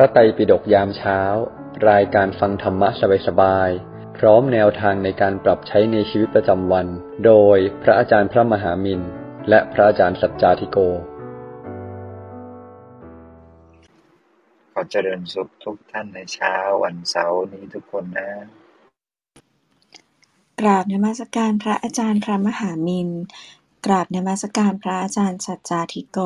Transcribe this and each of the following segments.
ระไตรปิฎกยามเช้า รายการฟังธรรมะสบายๆ พร้อมแนวทางในการปรับใช้ในชีวิตประจำวัน โดยพระอาจารย์พระมหามินและพระอาจารย์สัจจาธิโก ขอเจริญสุขทุกท่านในเช้าวันเสาร์นี้ทุกคนนะ กราบนมัสการพระอาจารย์พระมหามิน กราบนมัสการพระอาจารย์สัจจาธิโก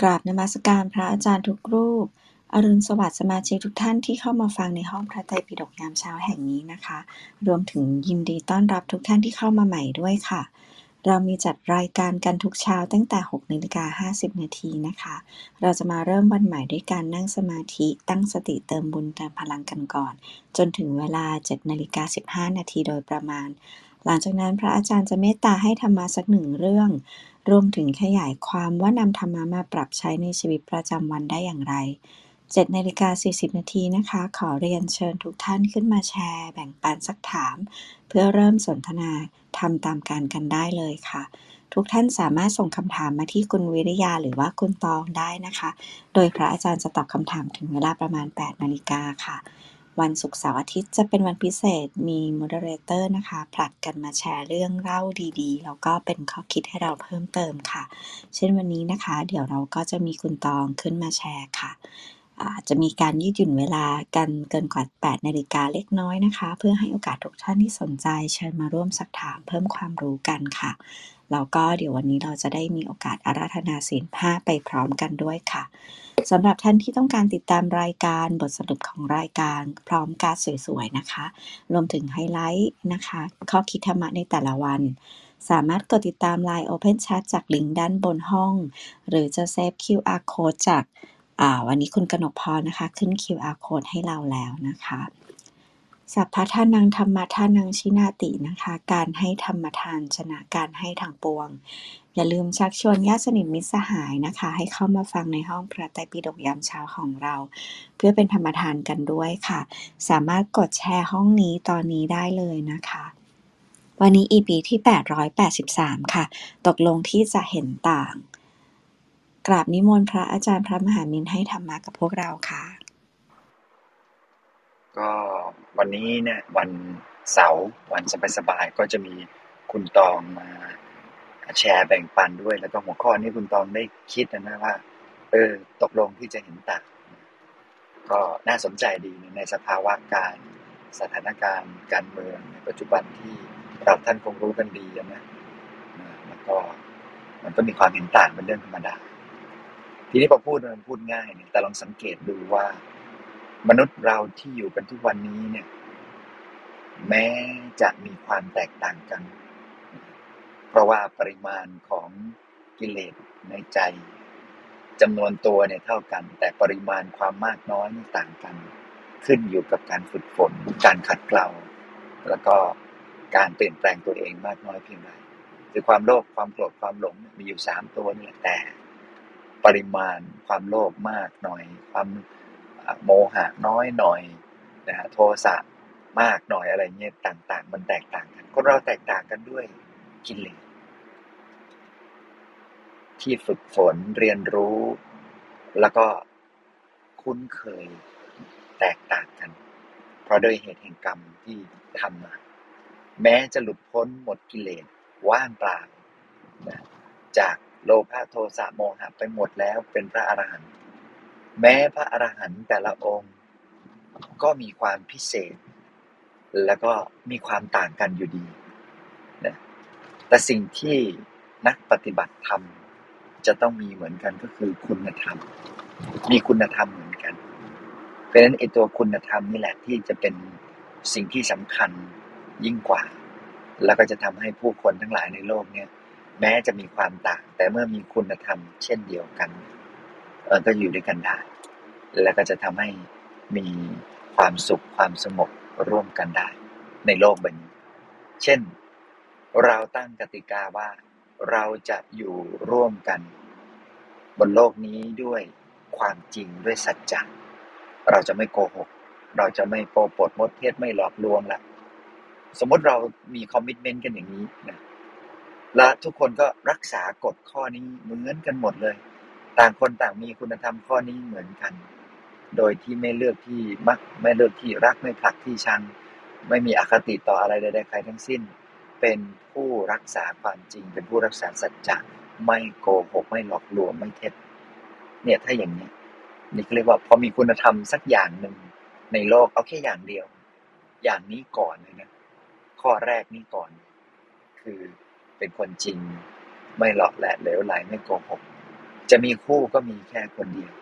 กราบนมัสการพระอาจารย์ทุกรูป อรุณสวัสดิ์สมาชิกทุกท่านที่เข้ามาฟังในห้องพระไตรปิฎกยามเช้าแห่งนี้นะคะ รวมถึงยินดีต้อนรับทุกท่านที่เข้ามาใหม่ด้วยค่ะ เรามีจัดรายการกันทุกเช้าตั้งแต่6นาฬิกา50 นาทีนะคะ เราจะมาเริ่มวันใหม่ด้วยการนั่งสมาธิตั้งสติเติมบุญเติมพลังกันก่อน จนถึงเวลา7นาฬิกา15 นาทีโดยประมาณ หลังจากนั้นพระอาจารย์จะเมตตาให้ธรรมะสักหนึ่งเรื่องรวมถึงขยายความว่านำธรรมะมาปรับใช้ในชีวิตประจำวันได้อย่างไร 7นาฬิกา40 นาทีนะคะ ขอเรียนเชิญทุกท่านขึ้นมาแชร์ แบ่งปันสักถาม เพื่อเริ่มสนทนาทำตามการกันได้เลยค่ะ ทุกท่านสามารถส่งคำถามมาที่คุณวิริยาหรือว่าคุณตองได้นะคะ โดยพระอาจารย์จะตอบคำถามถึงเวลาประมาณ 8 นาฬิกาค่ะ วันศุกร์เสาร์อาทิตย์จะเป็นวันพิเศษมีมเดเลเตอร์นะคะ ผลัดกันมาแชร์เรื่องเล่าดีๆ แล้วก็เป็นข้อคิดให้เราเพิ่มเติมค่ะ เช่นวันนี้นะคะ เดี๋ยวเราก็จะมีคุณตองขึ้นมาแชร์ค่ะ อาจจะมีการยืดหยุ่นเวลากันเกินกว่า 8 นาฬิกาเล็กน้อยนะคะ เพื่อให้โอกาสทุกท่านที่สนใจเชิญมาร่วมสักถามเพิ่มความรู้กันค่ะ แล้วก็เดี๋ยววันนี้เราจะได้มีโอกาสอาราธนาศีลห้าไปพร้อมกันด้วยค่ะสำหรับท่านที่ต้องการติดตามรายการบทสรุปของรายการพร้อมการสวยๆนะคะ รวมถึงไฮไลท์นะคะ ข้อคิดธรรมะในแต่ละวันสามารถกดติดตาม Line Open Chat จากลิงก์ด้านบนห้อง หรือจะเซฟ QR Code จากอ่า วันนี้คุณกนกพรนะคะ ขึ้น QR Code ให้เราแล้วนะคะสัพพะทานังธรรมทานังชินาตินะคะ การให้ธรรมทานชนะการให้ทางปวง อย่าลืมชักชวนญาติสนิทมิตรสหายนะคะ ให้เข้ามาฟังในห้องพระไตรปิฎกยามเช้าของเรา เพื่อเป็นธรรมทานกันด้วยค่ะ สามารถกดแชร์ห้องนี้ตอนนี้ได้เลยนะคะ วันนี้ EP ที่ 883 ค่ะ ตกลงที่จะเห็นต่าง กราบนิมนต์พระอาจารย์พระมหามินให้ธรรมะกับพวกเราค่ะ ก็วันนี้เนี่ยวันเสาร์วันสบายๆก็จะมีคุณตองมาแชร์แบ่งปันด้วย แล้วก็หัวข้อนี้คุณตองได้คิดนะว่า เออตกลงที่จะเห็นต่างก็น่าสนใจดีในสภาวะการสถานการณ์การเมืองในปัจจุบันที่เราท่านคงรู้กันดีนะแล้วก็มันก็มีความเห็นต่างเป็นเรื่องธรรมดา ทีนี้พอพูดมันพูดง่ายเนี่ยแต่ลองสังเกตดูว่า มนุษย์เราที่อยู่กันทุกวันนี้เนี่ย แม้จะมีความแตกต่างกัน เพราะว่าปริมาณของกิเลสในใจจำนวนตัวเนี่ยเท่ากัน แต่ปริมาณความมากน้อยนี่ต่างกัน ขึ้นอยู่กับการฝึกฝน การขัดเกลาแล้วก็การเปลี่ยนแปลงตัวเองมากน้อยเพียงไรคือความโลภความโกรธความหลงมีอยู่สามตัวนี่แหละแต่ ปริมาณ ความโลภมากหน่อย ความโมหะน้อยหน่อยนะฮะโทสะมากหน่อยอะไรเงี้ยต่าง ๆ มันแตกต่างกันคนเราแตกต่างกันด้วยกิเลสที่ฝึกฝนเรียนรู้ แล้วก็คุ้นเคยแตกต่างกัน เพราะด้วยเหตุแห่งกรรมที่ทำมาแม้จะหลุดพ้นหมดกิเลสว่างเปล่านะจาก โลภะโทสะโมหะไปหมดแล้วเป็นพระอรหันต์แม้พระอรหันต์แต่ละองค์ ก็มีความพิเศษ แล้วก็มีความต่างกันอยู่ดีนะแต่สิ่งที่นักปฏิบัติธรรมจะต้องมีเหมือนกันก็คือคุณธรรม มีคุณธรรมเหมือนกัน เพราะฉะนั้นไอตัวคุณธรรมนี่แหละที่จะเป็นสิ่งที่สำคัญยิ่งกว่า แล้วก็จะทำให้ผู้คนทั้งหลายในโลกเนี่ย แม้จะมีความต่าง แต่เมื่อมีคุณธรรมเช่นเดียวกันเออก็อยู่ด้วยกันได้ แล้วก็จะทำให้มีความสุขความสงบร่วมกันได้ ในโลกใบนี้ เช่น เราตั้งกติกาว่าเราจะอยู่ร่วมกัน บนโลกนี้ด้วยความจริงด้วยสัจจะเราจะไม่โกหก เราจะไม่โปปดมดเทศไม่หลอกลวงละสมมติเรามีคอมมิชเมนต์กันอย่างนี้นะ และทุกคนก็รักษากฎข้อนี้เหมือนกันหมดเลย ต่างคนต่างมีคุณธรรมข้อนี้เหมือนกัน โดยที่ไม่เลือกที่มักไม่เลือกที่รักไม่ผลักที่ชังไม่มีอคติต่ออะไรใดๆใครทั้งสิ้น เป็นผู้รักษาความจริง เป็นผู้รักษาสัจจะไม่โกหกไม่หลอกลวงไม่เท็จ เนี่ยถ้าอย่างนี้นี่เรียกว่าพอมีคุณธรรมสักอย่างหนึ่งในโลกเอาแค่อย่างเดียว อย่างนี้ก่อนเลยนะข้อแรกนี้ก่อน คือ เป็นคนจริง ไม่หลอกแหละเหลวไหลไม่โกหก จะมีคู่ก็มีแค่คนเดียว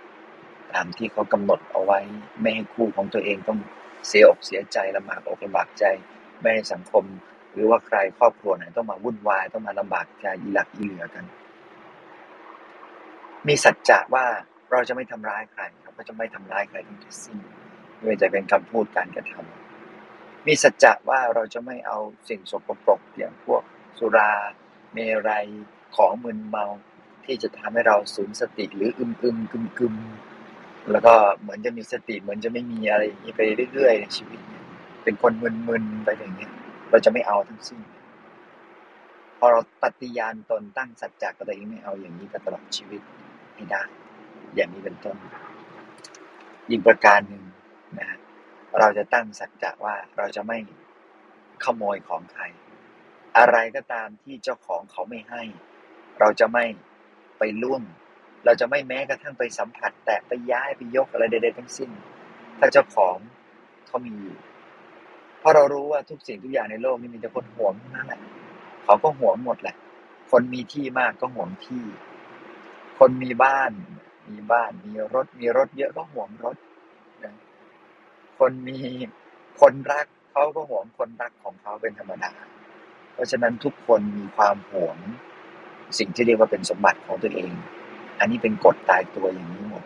ตามที่เขากำหนดเอาไว้ ไม่ให้คู่ของตัวเองต้องเสียอกเสียใจลำบากอกลำบากใจ ไม่ให้สังคม หรือว่าใครครอบครัวไหนต้องมาวุ่นวายต้องมาลำบากใจอีหลักอีเหลือกัน มีสัจจะว่าเราจะไม่ทำร้ายใครเราก็จะไม่ทำร้ายใครทั้งสิ้นไม่ว่าจะเป็นคำพูดการกระทำมีสัจจะว่าเราจะไม่เอาสิ่งสกปรกอย่างพวก สุรา เมรัย ของมึนเมา ที่จะทำให้เราสูญสติหรืออึมอึมกึมกึมแล้วก็เหมือนจะมีสติเหมือนจะไม่มีอะไรอย่างนี้ไปเรื่อยๆในชีวิต เป็นคนมึนๆไปอย่างนี้เราจะไม่เอาทั้งสิ้น พอเราปฏิญาณตนตั้งสัจจะกับตัวเองไม่เอาอย่างนี้ตลอดชีวิตให้ได้ อย่างนี้เป็นต้นอีกประการหนึ่งนะเราจะตั้งสัจจะว่าเราจะไม่ขโมยของใคร อะไรก็ตามที่เจ้าของเขาไม่ให้ เราจะไม่ไปล่วง เราจะไม่แม้กระทั่งไปสัมผัส แต่ไปย้ายไปยกอะไรใดๆทั้งสิ้น ถ้าเจ้าของเขามีอยู่เพราะเรารู้ว่าทุกสิ่งทุกอย่างในโลกนี้มีแต่คนหวงนั่นแหละเขาก็หวงหมดแหละ คนมีที่มากก็หวงที่ คนมีบ้าน มีบ้าน มีรถ มีรถเยอะก็หวงรถคนมีคนรักเขาก็หวงคนรักของเขาเป็นธรรมดา เพราะฉะนั้นทุกคนมีความหวงสิ่งที่เรียกว่าเป็นสมบัติของตัวเอง อันนี้เป็นกฎตายตัวอย่างนี้หมด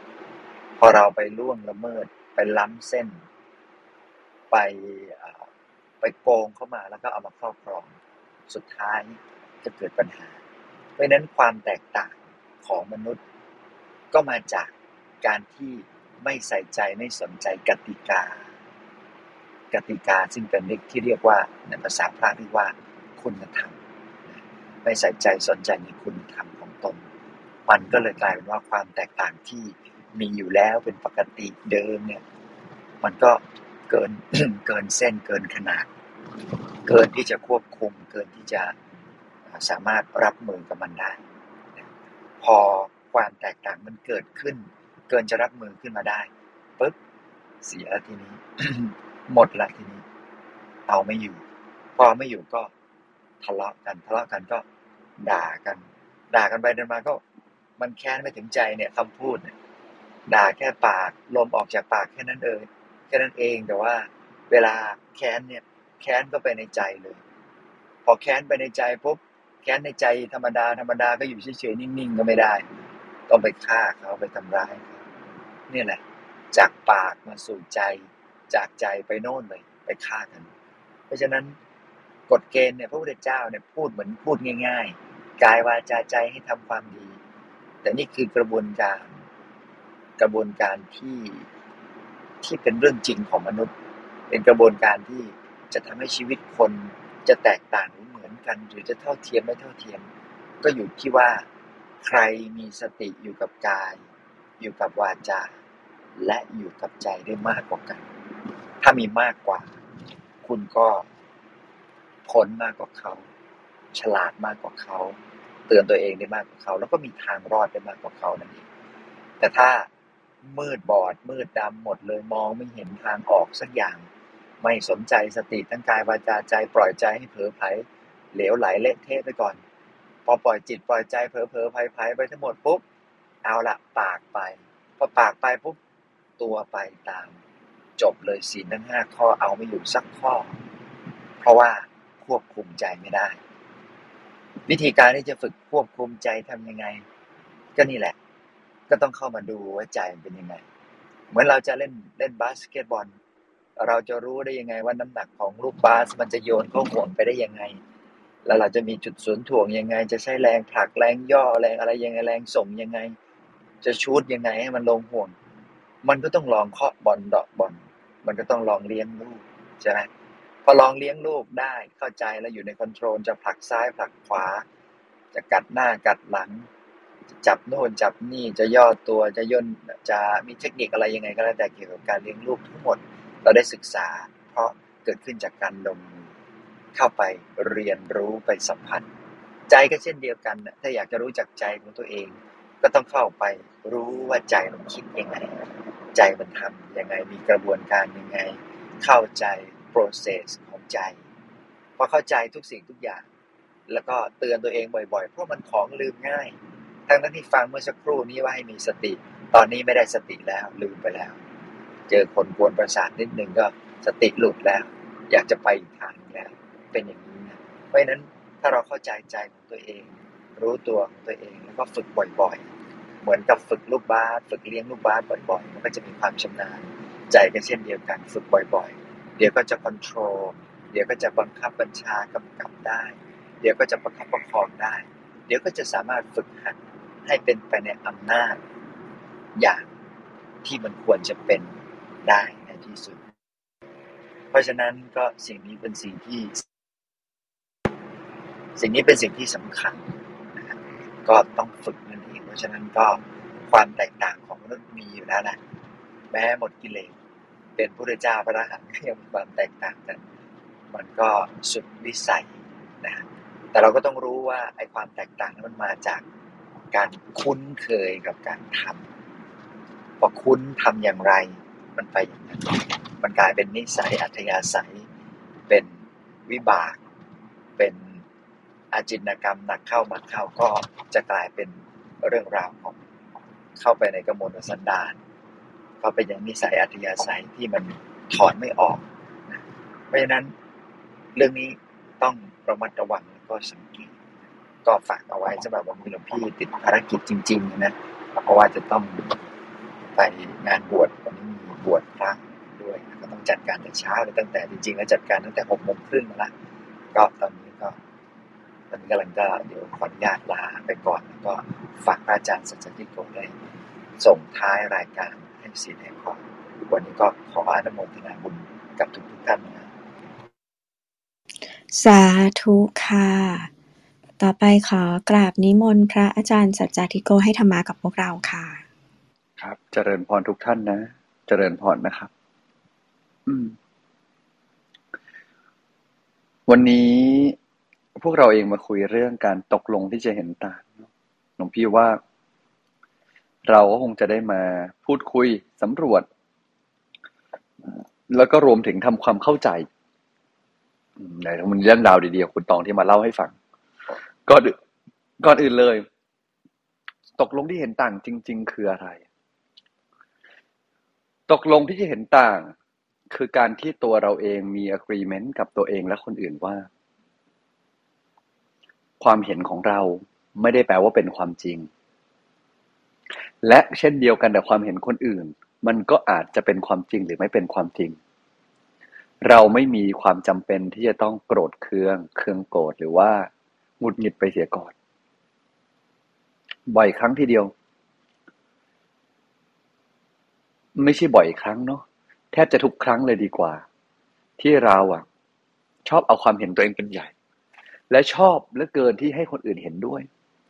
พอเราไปล่วงละเมิด ไปล้ำเส้น ไปไปโกงเข้ามาแล้วก็เอามาครอบครอง สุดท้ายจะเกิดปัญหา เพราะนั้นความแตกต่างของมนุษย์ ก็มาจากการที่ไม่ใส่ใจไม่สนใจกติกา กติกาซึ่งเป็นเรียกที่เรียกว่าในภาษาพระเรียกว่า คุณธรรมไม่ใส่ใจสนใจในคุณธรรมของตน มันก็เลยกลายเป็นว่าความแตกต่างที่มีอยู่แล้วเป็นปกติเดิมเนี่ย มันก็เกินเกินเส้นเกินขนาด เกินที่จะควบคุม เกินที่จะสามารถรับมือกับมันได้ พอความแตกต่างมันเกิดขึ้น เกินจะรับมือขึ้นมาได้ปุ๊บเสียแล้วทีนี้ หมดละทีนี้ เอาไม่อยู่ พอไม่อยู่ก็ ทะเลาะกันทะเลาะกันก็ด่ากัน ด่ากันไปเดินมาก็ มันแค้นไม่ถึงใจเนี่ยคำพูดเนี่ยด่าแค่ปากลมออกจากปากแค่นั้นเองแค่นั้นเองแต่ว่า เวลาแค้นเนี่ย แค้นก็ไปในใจเลย พอแค้นไปในใจปุ๊บแค้นในใจธรรมดาธรรมดาก็อยู่เฉยๆนิ่งๆก็ไม่ได้ ต้องไปฆ่าเขาไปทำร้ายเขานี่แหละ จากปากมาสู่ใจ จากใจไปโน่นเลย ไปฆ่ากัน เพราะฉะนั้น กฎเกณฑ์เนี่ยพระพุทธเจ้าเนี่ยพูดเหมือนพูดง่าย ๆ กายวาจาใจให้ทำความดี แต่นี่คือกระบวนการกระบวนการที่ที่เป็นเรื่องจริงของมนุษย์ เป็นกระบวนการที่จะทำให้ชีวิตคนจะแตกต่างหรือเหมือนกัน หรือจะเท่าเทียมไม่เท่าเทียม ก็อยู่ที่ว่าใครมีสติอยู่กับกาย อยู่กับวาจา และอยู่กับใจได้มากกว่ากัน ถ้ามีมากกว่า คุณก็ พ้นมากกว่าเขา ฉลาดมากกว่าเขา เตือนตัวเองได้มากกว่าเขา แล้วก็มีทางรอดได้มากกว่าเขานั่นเองแต่ถ้ามืดบอดมืดดำหมดเลยมองไม่เห็นทางออกสักอย่าง ไม่สนใจสติทั้งกายวาจาใจปล่อยใจให้เผลอไผลเหลวไหลเละเทะไปก่อน พอปล่อยจิตปล่อยใจเผลอเผลอไผลไผไปทั้งหมดปุ๊บเอาละปากไปพอปากไปปุ๊บตัวไปตาม จบเลยศีลทั้งห้าข้อเอาไม่อยู่สักข้อ เพราะว่า ควบคุมใจไม่ได้ วิธีการที่จะฝึกควบคุมใจทำยังไง ก็นี่แหละ ก็ต้องเข้ามาดูว่าใจเป็นยังไง เหมือนเราจะเล่นเล่นบาสเกตบอล เราจะรู้ได้ยังไงว่าน้ำหนักของลูกบาสมันจะโยนเข้าห่วงไปได้ยังไง แล้วเราจะมีจุดศูนถ่วงยังไง จะใช้แรงผลักแรงย่อแรงอะไรยังไงแรงส่งยังไง จะชูดยังไงให้มันลงห่วง มันก็ต้องลองเคาะบอลดอกบอลมันก็ต้องลองเลี้ยงลูกใช่ไหม พอลองเลี้ยงลูกได้เข้าใจแล้วอยู่ในคอนโทรลจะผลักซ้ายผลักขวา จะกัดหน้ากัดหลังจ,จับโน่นจับนี่จะย่อตัวจะย่นจะมีเทคนิคอะไรยังไงก็แล้วแต่เกี่ยวกับการเลี้ยงลูกทั้งหมดเราได้ศึกษา เพราะเกิดขึ้นจากการลงมือเข้าไปเรียนรู้ไปสัมผัส ใจก็เช่นเดียวกันถ้าอยากจะรู้จักใจของตัวเอง ก็ต้องเข้าไปรู้ว่าใจมันคิดยังไง ใจมันทำยังไงมีกระบวนการยังไง เข้าใจ process ของใจพอเข้าใจทุกสิ่งทุกอย่าง แล้วก็เตือนตัวเองบ่อยๆ เพราะมันของลืมง่าย ทั้งนั้นที่ฟังเมื่อสักครู่นี้ว่าให้มีสติ ตอนนี้ไม่ได้สติแล้วลืมไปแล้ว เจอคนกวนประสาทนิดนึงก็สติหลุดแล้ว อยากจะไปอีกทางแล้ว เป็นอย่างนี้นะเพราะฉะนั้นถ้าเราเข้าใจใจของตัวเอง รู้ตัวของตัวเองแล้วก็ฝึกบ่อยๆ เหมือนกับฝึกลูกบาสฝึกเลี้ยงลูกบาสบ่อยๆ มันก็จะมีความชำนาญใจก็เช่นเดียวกันฝึกบ่อยๆ เดี๋ยวก็จะควบคุมเดี๋ยวก็จะบังคับบัญชากำกับได้ เดี๋ยวก็จะประคับประคองได้ เดี๋ยวก็จะสามารถฝึกหัดให้เป็นไปในอำนาจ อย่างที่มันควรจะเป็นได้ในที่สุด เพราะฉะนั้นก็สิ่งนี้เป็นสิ่งที่ สิ่งนี้เป็นสิ่งที่สำคัญนะครับก็ต้องฝึกนั่นเอง เพราะฉะนั้นก็ความแตกต่างของมนุษย์มีอยู่แล้วนะแม้หมดกิเลส เป็นพระเจ้าพระอรหันต์ก็ยังมีความแตกต่างกันมันก็สุดวิสัยนะแต่เราก็ต้องรู้ว่าไอ้ความแตกต่างนั้นมันมาจากการคุ้นเคยกับการทำพอคุ้นทำอย่างไร มันไปอย่างนั้นมันกลายเป็นนิสัยอัธยาศัย เป็นวิบาก เป็นอาจินกรรมหนักเข้ามาเข้าก็จะกลายเป็นเรื่องราวของเข้าไปในกระมวลสันดาน ก็เป็นอย่างนิสัยอัธยาศัยที่มันถอนไม่ออกนะเพราะฉะนั้นเรื่องนี้ต้องระมัดระวังแล้วก็สังเกตก็ฝากเอาไว้สำหรับวันนี้หลวงพี่ติดภารกิจจริง ๆ นะเพราะว่าจะต้องไปงานบวชวันนี้มีบวชพระด้วยก็ต้องจัดการแต่เช้าเลยตั้งแต่จริงๆแล้วจัดการตั้งแต่หกโมงครึ่งแล้วก็ตอนนี้ก็ตอนนี้กำลังก็เดี๋ยวขออนุญาตลาไปก่อนแล้วก็ฝากอาจารย์สัจจิโกได้ส่งท้ายรายการ ให้สีแดงขอวันนี้ก็ขออนุโมทนาบุญกับทุกทุกท่านนะสาธุค่ะ ต่อไปขอกราบนิมนต์พระอาจารย์สัจจาธิโกให้ธรรมากับพวกเราค่ะ ครับเจริญพรทุกท่านนะเจริญพรนะครับ อืม วันนี้พวกเราเองมาคุยเรื่องการตกลงที่จะเห็นต่างเนอะหลวงพี่ว่า เราก็คงจะได้มาพูดคุยสำรวจ แล้วก็รวมถึงทำความเข้าใจอืมในมันเรื่องราวดีๆของคุณตองที่มาเล่าให้ฟังก่อนอื่นก่อนอื่นเลย ตกลงที่เห็นต่างจริง ๆ คืออะไร ตกลงที่จะเห็นต่าง คือการที่ตัวเราเองมี agreement กับตัวเองและคนอื่นว่า ความเห็นของเราไม่ได้แปลว่าเป็นความจริง และเช่นเดียวกันแต่ความเห็นคนอื่น มันก็อาจจะเป็นความจริงหรือไม่เป็นความจริง เราไม่มีความจำเป็นที่จะต้องโกรธเคือง เคืองโกรธหรือว่าหงุดหงิดไปเสียก่อน บ่อยครั้งทีเดียว ไม่ใช่บ่อยครั้งเนาะแทบจะทุกครั้งเลยดีกว่า ที่เราอะ ชอบเอาความเห็นตัวเองเป็นใหญ่ และชอบเหลือเกินที่ให้คนอื่นเห็นด้วย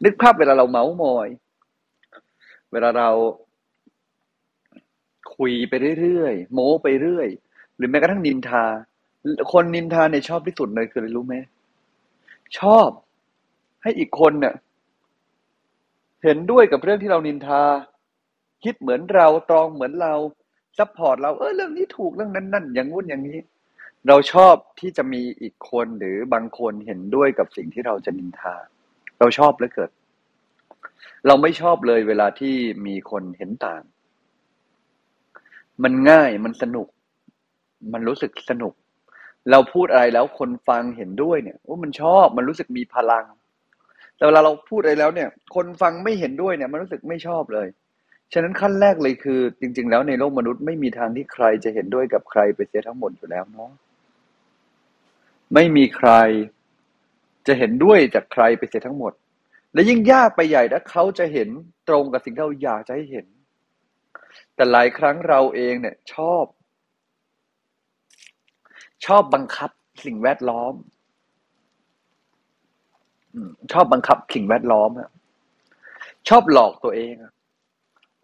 นึกภาพเวลาเราเมาส์มอย เวลาเราคุยไปเรื่อยๆโม้ไปเรื่อย หรือแม้กระทั่งนินทา คนนินทาเนี่ยชอบที่สุดเลยคืออะไรรู้ไหมชอบ ให้อีกคนเนี่ยเห็นด้วยกับเรื่องที่เรานินทา คิดเหมือนเราตรองเหมือนเรา support เราเออเรื่องนี้ถูกเรื่องนั้นนั่นอย่างงู้นอย่างนี้ เราชอบที่จะมีอีกคนหรือบางคนเห็นด้วยกับสิ่งที่เราจะนินทา เราชอบเหลือเกิน เราไม่ชอบเลยเวลาที่มีคนเห็นต่าง มันง่ายมันสนุก มันรู้สึกสนุก เราพูดอะไรแล้วคนฟังเห็นด้วยเนี่ยโอ้มันชอบมันรู้สึกมีพลัง แต่เวลาเราพูดอะไรแล้วเนี่ย คนฟังไม่เห็นด้วยเนี่ย มันรู้สึกไม่ชอบเลย ฉะนั้นขั้นแรกเลยคือ จริง ๆ แล้วในโลกมนุษย์ไม่มีทางที่ใครจะเห็นด้วยกับใครไปเสียทั้งหมดอยู่แล้วเนาะไม่มีใครจะเห็นด้วยจากใครไปเสียทั้งหมด และยิ่งยากไปใหญ่ถ้าเขาจะเห็นตรงกับสิ่งที่เราอยากจะให้เห็น แต่หลายครั้งเราเองเนี่ยชอบ ชอบบังคับสิ่งแวดล้อมชอบบังคับสิ่งแวดล้อมอะชอบหลอกตัวเองอะ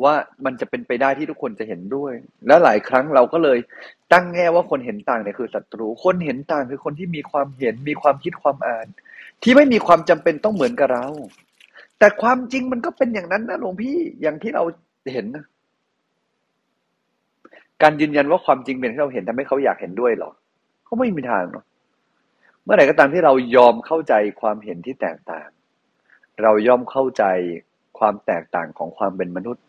ว่ามันจะเป็นไปได้ที่ทุกคนจะเห็นด้วย และหลายครั้งเราก็เลยตั้งแง่ว่าคนเห็นต่างเนี่ยคือศัตรู คนเห็นต่างคือคนที่มีความเห็นมีความคิดความอ่าน ที่ไม่มีความจำเป็นต้องเหมือนกับเรา แต่ความจริงมันก็เป็นอย่างนั้นนะหลวงพี่อย่างที่เราเห็นนะการยืนยันว่าความจริงเป็นที่เราเห็นทำให้เขาอยากเห็นด้วยหรอเขาไม่มีทางเนาะเมื่อไหร่ก็ตามที่เรายอมเข้าใจความเห็นที่แตกต่าง เรายอมเข้าใจความแตกต่างของความเป็นมนุษย์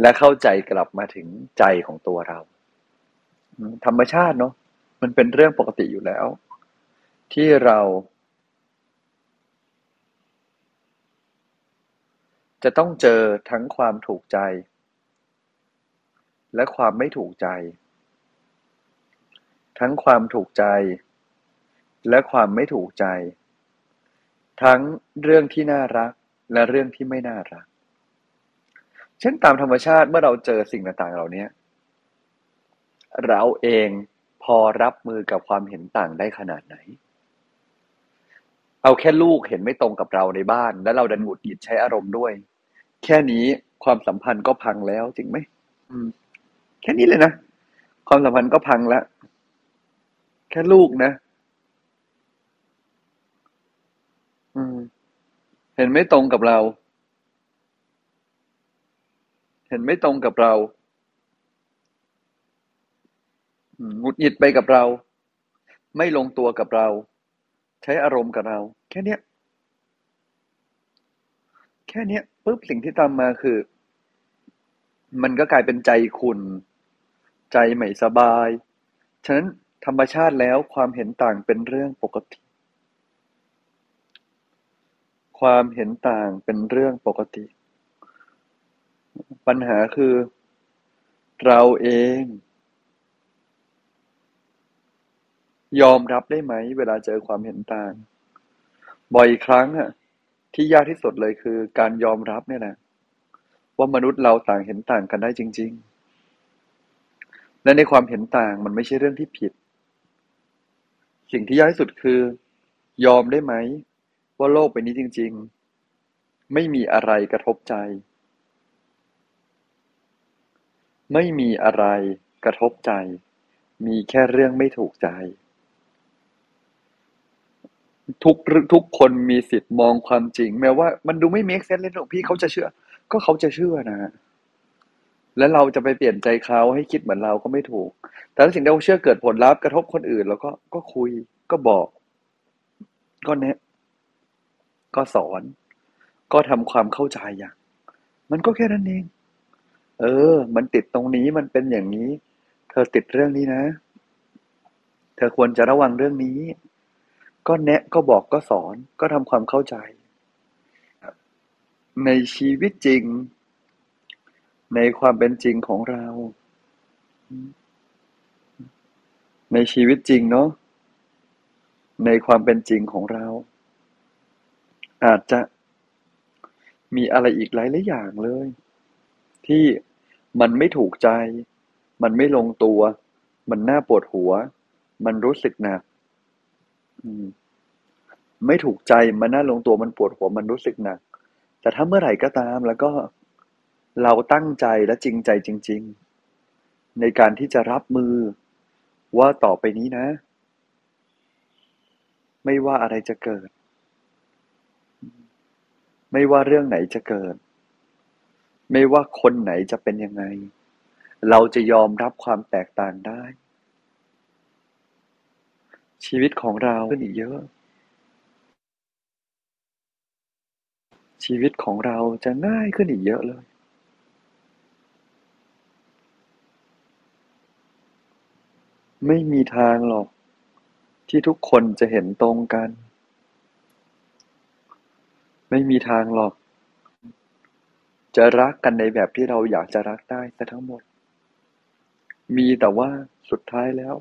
และเข้าใจกลับมาถึงใจของตัวเรา ธรรมชาติเนาะมันเป็นเรื่องปกติอยู่แล้ว ที่เรา จะต้องเจอทั้งความถูกใจ และความไม่ถูกใจ ทั้งความถูกใจ และความไม่ถูกใจ ทั้งเรื่องที่น่ารักและเรื่องที่ไม่น่ารัก ช่นตามธรรมชาติเมื่อเราเจอสิ่งต่างๆ เหล่านี้เราเองพอรับมือกับความเห็นต่างได้ขนาดไหน เอาแค่ลูกเห็นไม่ตรงกับเราในบ้าน แล้วเราดันหงุดหงิดใช้อารมณ์ด้วย แค่นี้ความสัมพันธ์ก็พังแล้วจริงไหมมแค่นี้เลยนะ ความสัมพันธ์ก็พังแล้ว แค่ลูกนะ อืม เห็นไม่ตรงกับเราเห็นไม่ตรงกับเราหงุดหงิดไปกับเรา ไม่ลงตัวกับเรา ใช้อารมณ์กับเรา แค่เนี้ย แค่เนี้ยปุ๊บสิ่งที่ตามมาคือ มันก็กลายเป็นใจคุณ ใจไม่สบาย ฉะนั้นธรรมชาติแล้วความเห็นต่างเป็นเรื่องปกติ ความเห็นต่างเป็นเรื่องปกติ ปัญหาคือ เราเอง ยอมรับได้ไหม เวลาเจอความเห็นต่าง บ่อยครั้งอะที่ยากที่สุดเลยคือการยอมรับเนี่ยนะว่ามนุษย์เราต่างเห็นต่างกันได้จริง ๆ และในความเห็นต่างมันไม่ใช่เรื่องที่ผิด สิ่งที่ยากที่สุดคือ ยอมได้ไหม ว่าโลกใบนี้จริง ๆ ไม่มีอะไรกระทบใจ ไม่มีอะไรกระทบใจ มีแค่เรื่องไม่ถูกใจ ทุกทุกคนมีสิทธิ์มองความจริง แม้ว่ามันดูไม่เมคเซนเลยหรอกพี่เขาจะเชื่อ ก็เขาจะเชื่อนะ แล้วเราจะไปเปลี่ยนใจเขาให้คิดเหมือนเราก็ไม่ถูก แต่ถ้าสิ่งที่เราเชื่อเกิดผลลัพธ์กระทบคนอื่น แล้วก็ก็คุยก็บอก ก็แนะก็สอน ก็ทำความเข้าใจอย่าง มันก็แค่นั้นเอง เออ มันติดตรงนี้มันเป็นอย่างนี้ เธอติดเรื่องนี้นะ เธอควรจะระวังเรื่องนี้ ก็แนะก็บอกก็สอนก็ทำความเข้าใจ ในชีวิตจริง ในความเป็นจริงของเรา ในชีวิตจริงเนาะในความเป็นจริงของเรา อาจจะมีอะไรอีกหลายหลายอย่างเลย ที่มันไม่ถูกใจ มันไม่ลงตัว มันน่าปวดหัว มันรู้สึกหนักไม่ถูกใจ มันน่าลงตัว มันปวดหัว มันรู้สึกหนัก แต่ถ้าเมื่อไหร่ก็ตาม แล้วก็เราตั้งใจและจริงใจจริง ๆ ในการที่จะรับมือว่าต่อไปนี้นะ ไม่ว่าอะไรจะเกิด ไม่ว่าเรื่องไหนจะเกิด ไม่ว่าคนไหนจะเป็นยังไง เราจะยอมรับความแตกต่างได้ ชีวิตของเราขึ้นอีกเยอะ ชีวิตของเราจะง่ายขึ้นอีกเยอะเลย ไม่มีทางหรอก ที่ทุกคนจะเห็นตรงกัน ไม่มีทางหรอก จะรักกันในแบบที่เราอยากจะรักได้แต่ทั้งหมด มีแต่ว่าสุดท้ายแล้ว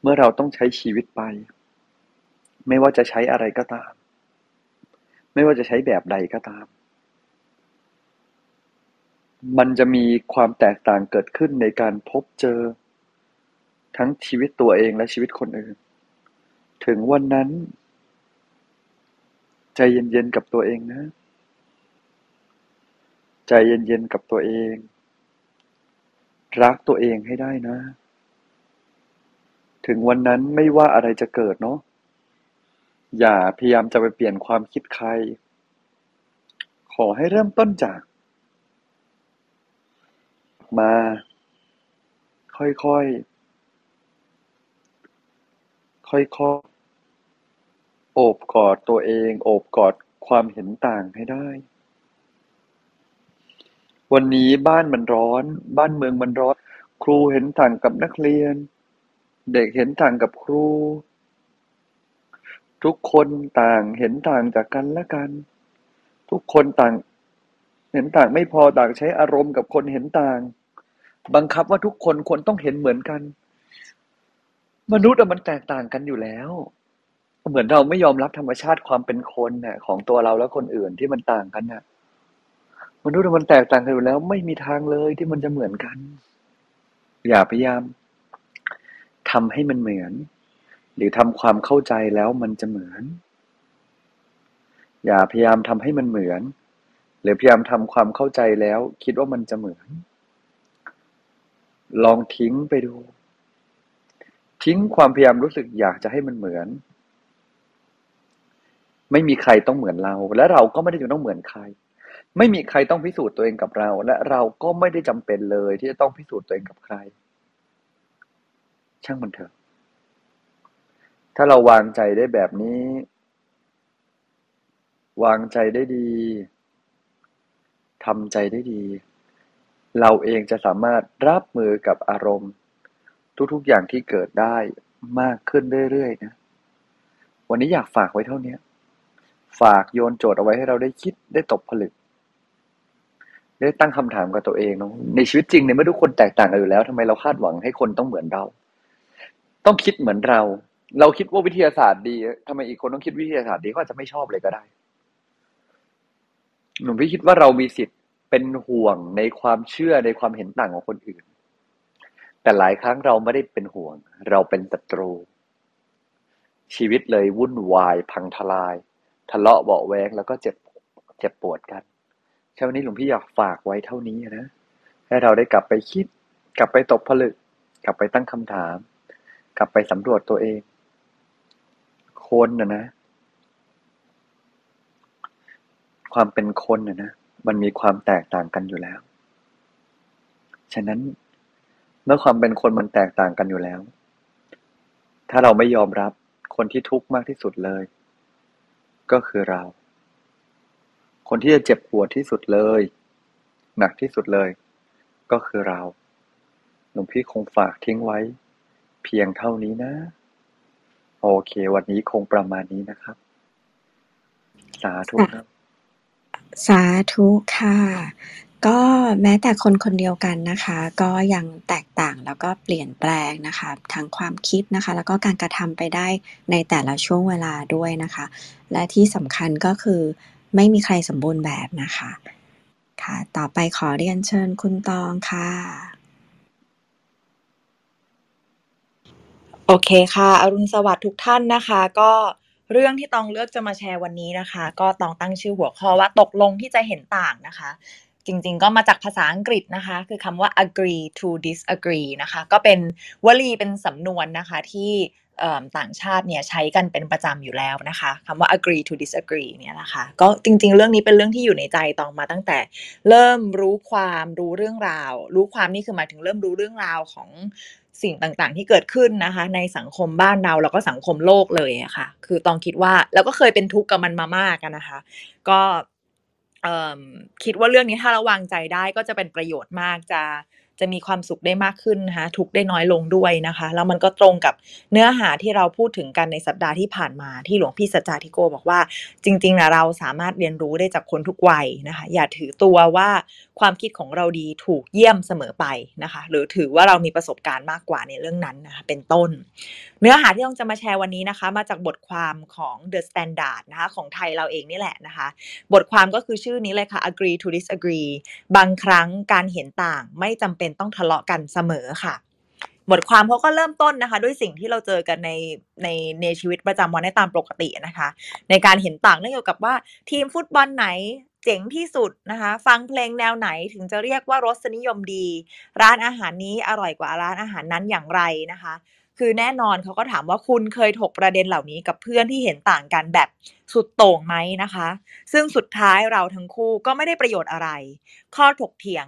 เมื่อเราต้องใช้ชีวิตไป ไม่ว่าจะใช้อะไรก็ตาม ไม่ว่าจะใช้แบบใดก็ตาม มันจะมีความแตกต่างเกิดขึ้นในการพบเจอ ทั้งชีวิตตัวเองและชีวิตคนอื่น ถึงวันนั้น ใจเย็นๆกับตัวเองนะ ใจเย็นๆกับตัวเอง รักตัวเองให้ได้นะ ถึงวันนั้นไม่ว่าอะไรจะเกิดเนาะอย่าพยายามจะไปเปลี่ยนความคิดใคร ขอให้เริ่มต้นจาก มา ค่อยๆ ค่อยๆ โอบกอดตัวเอง โอบกอดความเห็นต่างให้ได้ วันนี้บ้านมันร้อน บ้านเมืองมันร้อน ครูเห็นต่างกับนักเรียน เด็กเห็นต่างกับครู ทุกคนต่างเห็นต่างจากกันและกัน ทุกคนต่าง เห็นต่างไม่พอต่างใช้อารมณ์กับคนเห็นต่าง บังคับว่าทุกคนควรต้องเห็นเหมือนกัน มนุษย์อะมันแตกต่างกันอยู่แล้ว เหมือนเราไม่ยอมรับธรรมชาติความเป็นคนน่ะของตัวเราและคนอื่นที่มันต่างกันน่ะ มนุษย์มันแตกต่างกันอยู่แล้ว ไม่มีทางเลยที่มันจะเหมือนกัน อย่าพยายามทำให้มันเหมือน หรือทำความเข้าใจแล้วมันจะเหมือน อย่าพยายามทำให้มันเหมือน หรือพยายามทำความเข้าใจแล้ว คิดว่ามันจะเหมือน ลองทิ้งไปดู ทิ้งความพยายามรู้สึกอยากจะให้มันเหมือนไม่มีใครต้องเหมือนเรา และเราก็ไม่ได้จะต้องเหมือนใคร ไม่มีใครต้องพิสูจน์ตัวเองกับเรา และเราก็ไม่ได้จำเป็นเลย ที่จะต้องพิสูจน์ตัวเองกับใคร ช่างมันเถอะ ถ้าเราวางใจได้แบบนี้ วางใจได้ดีทำใจได้ดี เราเองจะสามารถรับมือกับอารมณ์ ทุกๆอย่างที่เกิดได้มากขึ้นเรื่อยๆนะ วันนี้อยากฝากไว้เท่านี้ ฝากโยนโจทย์เอาไว้ให้เราได้คิดได้ตกผลึก ได้ตั้งคำถามกับตัวเองเนาะในชีวิตจริงในเมื่อทุกคนแตกต่างกันอยู่แล้วทำไมเราคาดหวังให้คนต้องเหมือนเรา ต้องคิดเหมือนเรา เราคิดว่าวิทยาศาสตร์ดีทำไมอีกคนต้องคิดวิทยาศาสตร์ดีก็อาจจะไม่ชอบเลยก็ได้หนุ่มพี่คิดว่าเรามีสิทธิ์เป็นห่วงในความเชื่อในความเห็นต่างของคนอื่น แต่หลายครั้งเราไม่ได้เป็นห่วง เราเป็นศัตรู ชีวิตเลยวุ่นวาย พังทลาย ทะเลาะเบาะแวงแล้วก็เจ็บเจ็บปวดกัน เช้วันนี้หลวงพี่อยากฝากไว้เท่านี้นะ ให้เราได้กลับไปคิด กลับไปตกผลึก กลับไปตั้งคำถาม กลับไปสำรวจตัวเอง คนนะนะ ความเป็นคนนะนะ มันมีความแตกต่างกันอยู่แล้ว ฉะนั้นเมื่อความเป็นคนมันแตกต่างกันอยู่แล้ว ถ้าเราไม่ยอมรับคนที่ทุกข์มากที่สุดเลย ก็คือเรา คนที่จะเจ็บปวดที่สุดเลย หนักที่สุดเลย ก็คือเรา หลวงพี่คงฝากทิ้งไว้ เพียงเท่านี้นะ โอเค วันนี้คงประมาณนี้นะครับ สาธุครับ สาธุค่ะ ก็แม้แต่คนคนเดียวกันนะคะ ก็ยังแตกต่างแล้วก็เปลี่ยนแปลงนะคะทั้งความคิดนะคะ แล้วก็การกระทำไปได้ในแต่ละช่วงเวลาด้วยนะคะ และที่สำคัญก็คือ ไม่มีใครสมบูรณ์แบบนะคะ ค่ะ ต่อไปขอเรียนเชิญคุณตองค่ะ โอเคค่ะ อรุณสวัสดิ์ทุกท่านนะคะ ก็เรื่องที่ตองเลือกจะมาแชร์วันนี้นะคะ ก็ตองตั้งชื่อหัวข้อว่าตกลงที่จะเห็นต่างนะคะ จริงๆ ก็มาจากภาษาอังกฤษนะคะ คือคำว่า agree to disagree นะคะ ก็เป็นวลีเป็นสำนวนนะคะที่ ต่างชาติเนี่ยใช้กันเป็นประจำอยู่แล้วนะคะคำว่า agree to disagree เนี่ยนะคะก็จริง ๆ เรื่องนี้เป็นเรื่องที่อยู่ในใจตองมาตั้งแต่ เริ่มรู้ความรู้เรื่องราว รู้ความนี่คือหมายถึงเริ่มรู้เรื่องราวของสิ่งต่างๆ ที่เกิดขึ้นนะคะ ในสังคมบ้านเราแล้วก็สังคมโลกเลยอะค่ะ คือตองคิดว่าแล้วก็เคยเป็นทุกข์กับมันมามากอะนะคะ ก็คิดว่าเรื่องนี้ถ้าราวางใจได้ก็จะเป็นประโยชน์มากจะ จะมีความสุขได้มากขึ้นนะคะทุกได้น้อยลงด้วยนะคะ แล้วมันก็ตรงกับเนื้อหาที่เราพูดถึงกันในสัปดาห์ที่ผ่านมาที่หลวงพี่สัจจาธิโกบอกว่า จริงๆนะเราสามารถเรียนรู้ได้จากคนทุกวัยนะคะ อย่าถือตัวว่า ความคิดของเราดีถูกเยี่ยมเสมอไปนะคะ หรือถือว่าเรามีประสบการณ์มากกว่าในเรื่องนั้นนะคะเป็นต้น เนื้อหาที่ต้องจะมาแชร์วันนี้นะคะ มาจากบทความของ The Standard นะคะของไทยเราเองนี่แหละนะคะ บทความก็คือชื่อนี้เลยค่ะ agree to disagree บางครั้งการเห็นต่างไม่จำเป็นต้องทะเลาะกันเสมอค่ะบทความเขาก็เริ่มต้นนะคะ ด้วยสิ่งที่เราเจอกันในในในชีวิตประจำวันในตามปกตินะคะ ในการเห็นต่างเรื่องเกี่ยวกับว่าทีมฟุตบอลไหน จ๋งที่สุดนะคะ ฟังเพลงแนวไหนถึงจะเรียกว่ารสนิยมดี ร้านอาหารนี้อร่อยกว่าร้านอาหารนั้นอย่างไรนะคะ คือแน่นอนเขาก็ถามว่าคุณเคยถกประเด็นเหล่านี้กับเพื่อนที่เห็นต่างกันแบบสุดโต่งไหมนะคะ ซึ่งสุดท้ายเราทั้งคู่ก็ไม่ได้ประโยชน์อะไร ข้อถกเถียง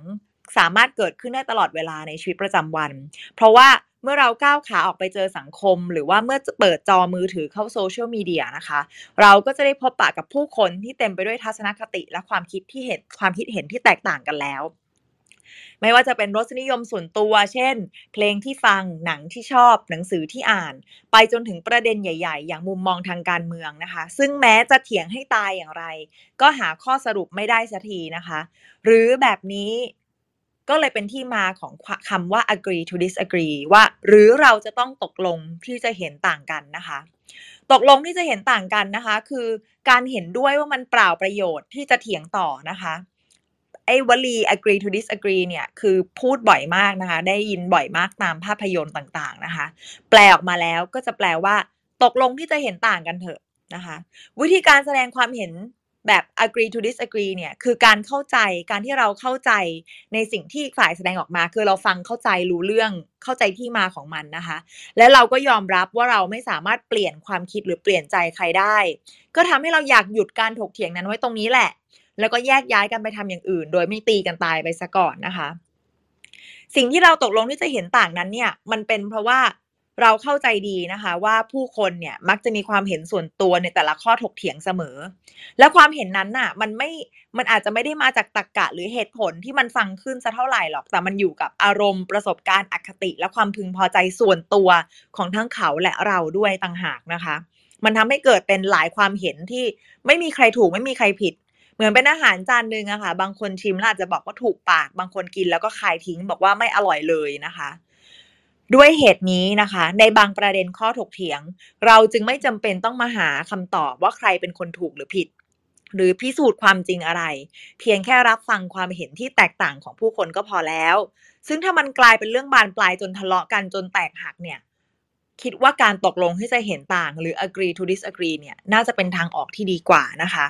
สามารถเกิดขึ้นได้ตลอดเวลาในชีวิตประจำวัน เพราะว่า เมื่อเราก้าวขาออกไปเจอสังคม หรือว่าเมื่อเปิดจอมือถือเข้าโซเชียลมีเดียนะคะ เราก็จะได้พบปะกับผู้คนที่เต็มไปด้วยทัศนคติและความคิดที่เห็นความคิดเห็นที่แตกต่างกันแล้ว ไม่ว่าจะเป็นรสนิยมส่วนตัว เช่น เพลงที่ฟังหนังที่ชอบ หนังสือที่อ่าน ไปจนถึงประเด็นใหญ่ ๆ อย่างมุมมองทางการเมืองนะคะ ซึ่งแม้จะเถียงให้ตายอย่างไร ก็หาข้อสรุปไม่ได้สักทีนะคะ หรือแบบนี้ ก็เลยเป็นที่มาของคำว่า agree to disagree ว่า หรือเราจะต้องตกลงที่จะเห็นต่างกันนะคะ ตกลงที่จะเห็นต่างกันนะคะ คือการเห็นด้วยว่ามันเปล่าประโยชน์ที่จะเถียงต่อนะคะไอ้วลี agree to disagree เนี่ยคือพูดบ่อยมากนะคะ ได้ยินบ่อยมากตามภาพยนตร์ต่างๆนะคะ แปลออกมาแล้วก็จะแปลว่า ตกลงที่จะเห็นต่างกันเถอะนะคะ วิธีการแสดงความเห็น แบบ agree to disagree เนี่ยคือการเข้าใจการที่เราเข้าใจในสิ่งที่ฝ่ายแสดงออกมา คือเราฟังเข้าใจรู้เรื่องเข้าใจที่มาของมันนะคะ และเราก็ยอมรับว่าเราไม่สามารถเปลี่ยนความคิดหรือเปลี่ยนใจใครได้ ก็ทำให้เราอยากหยุดการถกเถียงนั้นไว้ตรงนี้แหละ แล้วก็แยกย้ายกันไปทำอย่างอื่น โดยไม่ตีกันตายไปซะก่อนนะคะ สิ่งที่เราตกลงที่จะเห็นต่างนั้นเนี่ยมันเป็นเพราะว่า เราเข้าใจดีนะคะว่าผู้คนเนี่ยมักจะมีความเห็นส่วนตัวในแต่ละข้อถกเถียงเสมอ และความเห็นนั้นน่ะมันไม่มันอาจจะไม่ได้มาจากตรรกกะหรือเหตุผลที่มันฟังขึ้นซะเท่าไหร่หรอกแต่มันอยู่กับอารมณ์ประสบการณ์อคติและความพึงพอใจส่วนตัวของทั้งเขาและเราด้วยต่างหากนะคะ มันทำให้เกิดเป็นหลายความเห็นที่ไม่มีใครถูกไม่มีใครผิดเหมือนเป็นอาหารจานหนึ่งอะคะ่ะ บางคนชิมแล้วอาจจะบอกว่าถูกปาก บางคนกินแล้วก็คายทิ้งบอกว่าไม่อร่อยเลยนะคะ ด้วยเหตุนี้นะคะ ในบางประเด็นข้อถกเถียง เราจึงไม่จำเป็นต้องมาหาคำตอบว่าใครเป็นคนถูกหรือผิด หรือพิสูจน์ความจริงอะไร เพียงแค่รับฟังความเห็นที่แตกต่างของผู้คนก็พอแล้ว ซึ่งถ้ามันกลายเป็นเรื่องบานปลายจนทะเลาะกันจนแตกหักเนี่ยคิดว่าการตกลงที่จะเห็นต่าง หรือ agree to disagree เนี่ยน่าจะเป็นทางออกที่ดีกว่านะคะ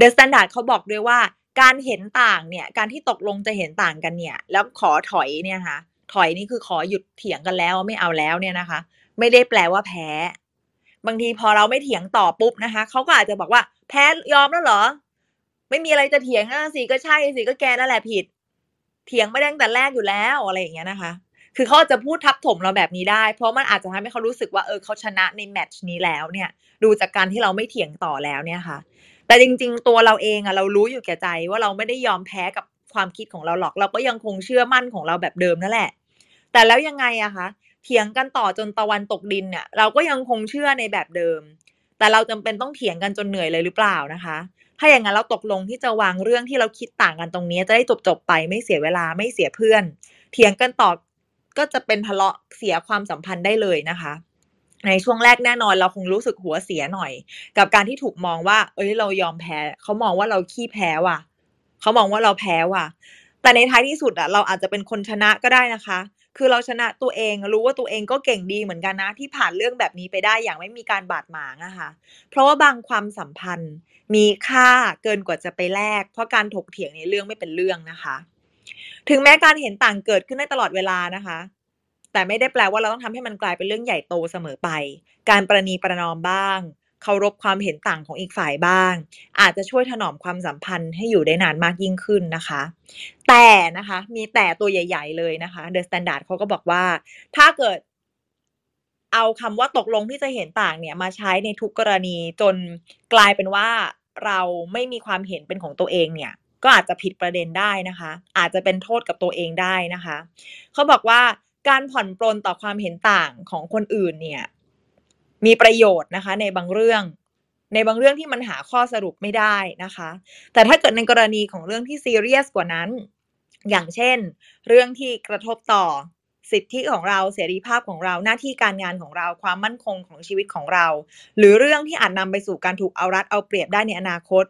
The Standard เขาบอกด้วยว่า การเห็นต่างเนี่ยการที่ตกลงจะเห็นต่างกันเนี่ยแล้วขอถอยเนี่ยคะ ถอยนี่คือขอหยุดเถียงกันแล้วไม่เอาแล้วเนี่ยนะคะ ไม่ได้แปลว่าแพ้ บางทีพอเราไม่เถียงต่อปุ๊บนะคะเขาก็อาจจะบอกว่า แพ้ยอมแล้วเหรอ ไม่มีอะไรจะเถียงอะสิก็ใช่สิก็แกนั่นแหละผิด เถียงไม่ได้ตั้งแต่แรกอยู่แล้วอะไรอย่างเงี้ยนะคะ คือเขาจะพูดทับถมเราแบบนี้ได้ เพราะมันอาจจะทำให้เขารู้สึกว่าเออเขาชนะในแมตช์นี้แล้วเนี่ย ดูจากการที่เราไม่เถียงต่อแล้วเนี่ยค่ะแต่จริง ๆ ตัวเราเองอะเรารู้อยู่แก่ใจว่าเราไม่ได้ยอมแพ้กับ ความคิดของเราหรอก เราก็ยังคงเชื่อมั่นของเราแบบเดิมนั่นแหละ แต่แล้วยังไงอะคะเถียงกันต่อจนตะวันตกดินเนี่ยเราก็ยังคงเชื่อในแบบเดิม แต่เราจำเป็นต้องเถียงกันจนเหนื่อยเลยหรือเปล่านะคะ ถ้าอย่างนั้นเราตกลงที่จะวางเรื่องที่เราคิดต่างกันตรงนี้ จะได้จบจบไปไม่เสียเวลาไม่เสียเพื่อน เถียงกันต่อก็จะเป็นทะเลาะเสียความสัมพันธ์ได้เลยนะคะในช่วงแรกแน่นอนเราคงรู้สึกหัวเสียหน่อย กับการที่ถูกมองว่า เอ้ยเรายอมแพ้เขามองว่าเราขี้แพ้ว่ะ เขามองว่าเราแพ้ว่ะ แต่ในท้ายที่สุดอะเราอาจจะเป็นคนชนะก็ได้นะคะ คือเราชนะตัวเองรู้ว่าตัวเองก็เก่งดีเหมือนกันนะ ที่ผ่านเรื่องแบบนี้ไปได้อย่างไม่มีการบาดหมางอะค่ะ เพราะว่าบางความสัมพันธ์มีค่าเกินกว่าจะไปแลกเพราะการถกเถียงในเรื่องไม่เป็นเรื่องนะคะ ถึงแม้การเห็นต่างเกิดขึ้นได้ตลอดเวลานะคะ แต่ไม่ได้แปลว่าเราต้องทำให้มันกลายเป็นเรื่องใหญ่โตเสมอไป การประนีประนอมบ้าง เคารพความเห็นต่างของอีกฝ่ายบ้าง อาจจะช่วยถนอมความสัมพันธ์ให้อยู่ได้นานมากยิ่งขึ้นนะคะ แต่นะคะมีแต่ตัวใหญ่ ๆ เลยนะคะ The Standard เขาก็บอกว่า ถ้าเกิดเอาคำว่าตกลงที่จะเห็นต่างเนี่ยมาใช้ในทุกกรณีจนกลายเป็นว่าเราไม่มีความเห็นเป็นของตัวเองเนี่ย ก็อาจจะผิดประเด็นได้นะคะ อาจจะเป็นโทษกับตัวเองได้นะคะ เขาบอกว่าการผ่อนปลนต่อความเห็นต่างของคนอื่นเนี่ย มีประโยชน์นะคะ ในบางเรื่อง ในบางเรื่องที่มันหาข้อสรุปไม่ได้นะคะ แต่ถ้าเกิดในกรณีของเรื่องที่ซีเรียสกว่านั้น อย่างเช่น เรื่องที่กระทบต่อสิทธิของเราเสรีภาพของเราหน้าที่การงานของเราความมั่นคงของชีวิตของเรา หรือเรื่องที่อาจนำไปสู่การถูกเอารัดเอาเปรียบได้ในอนาคต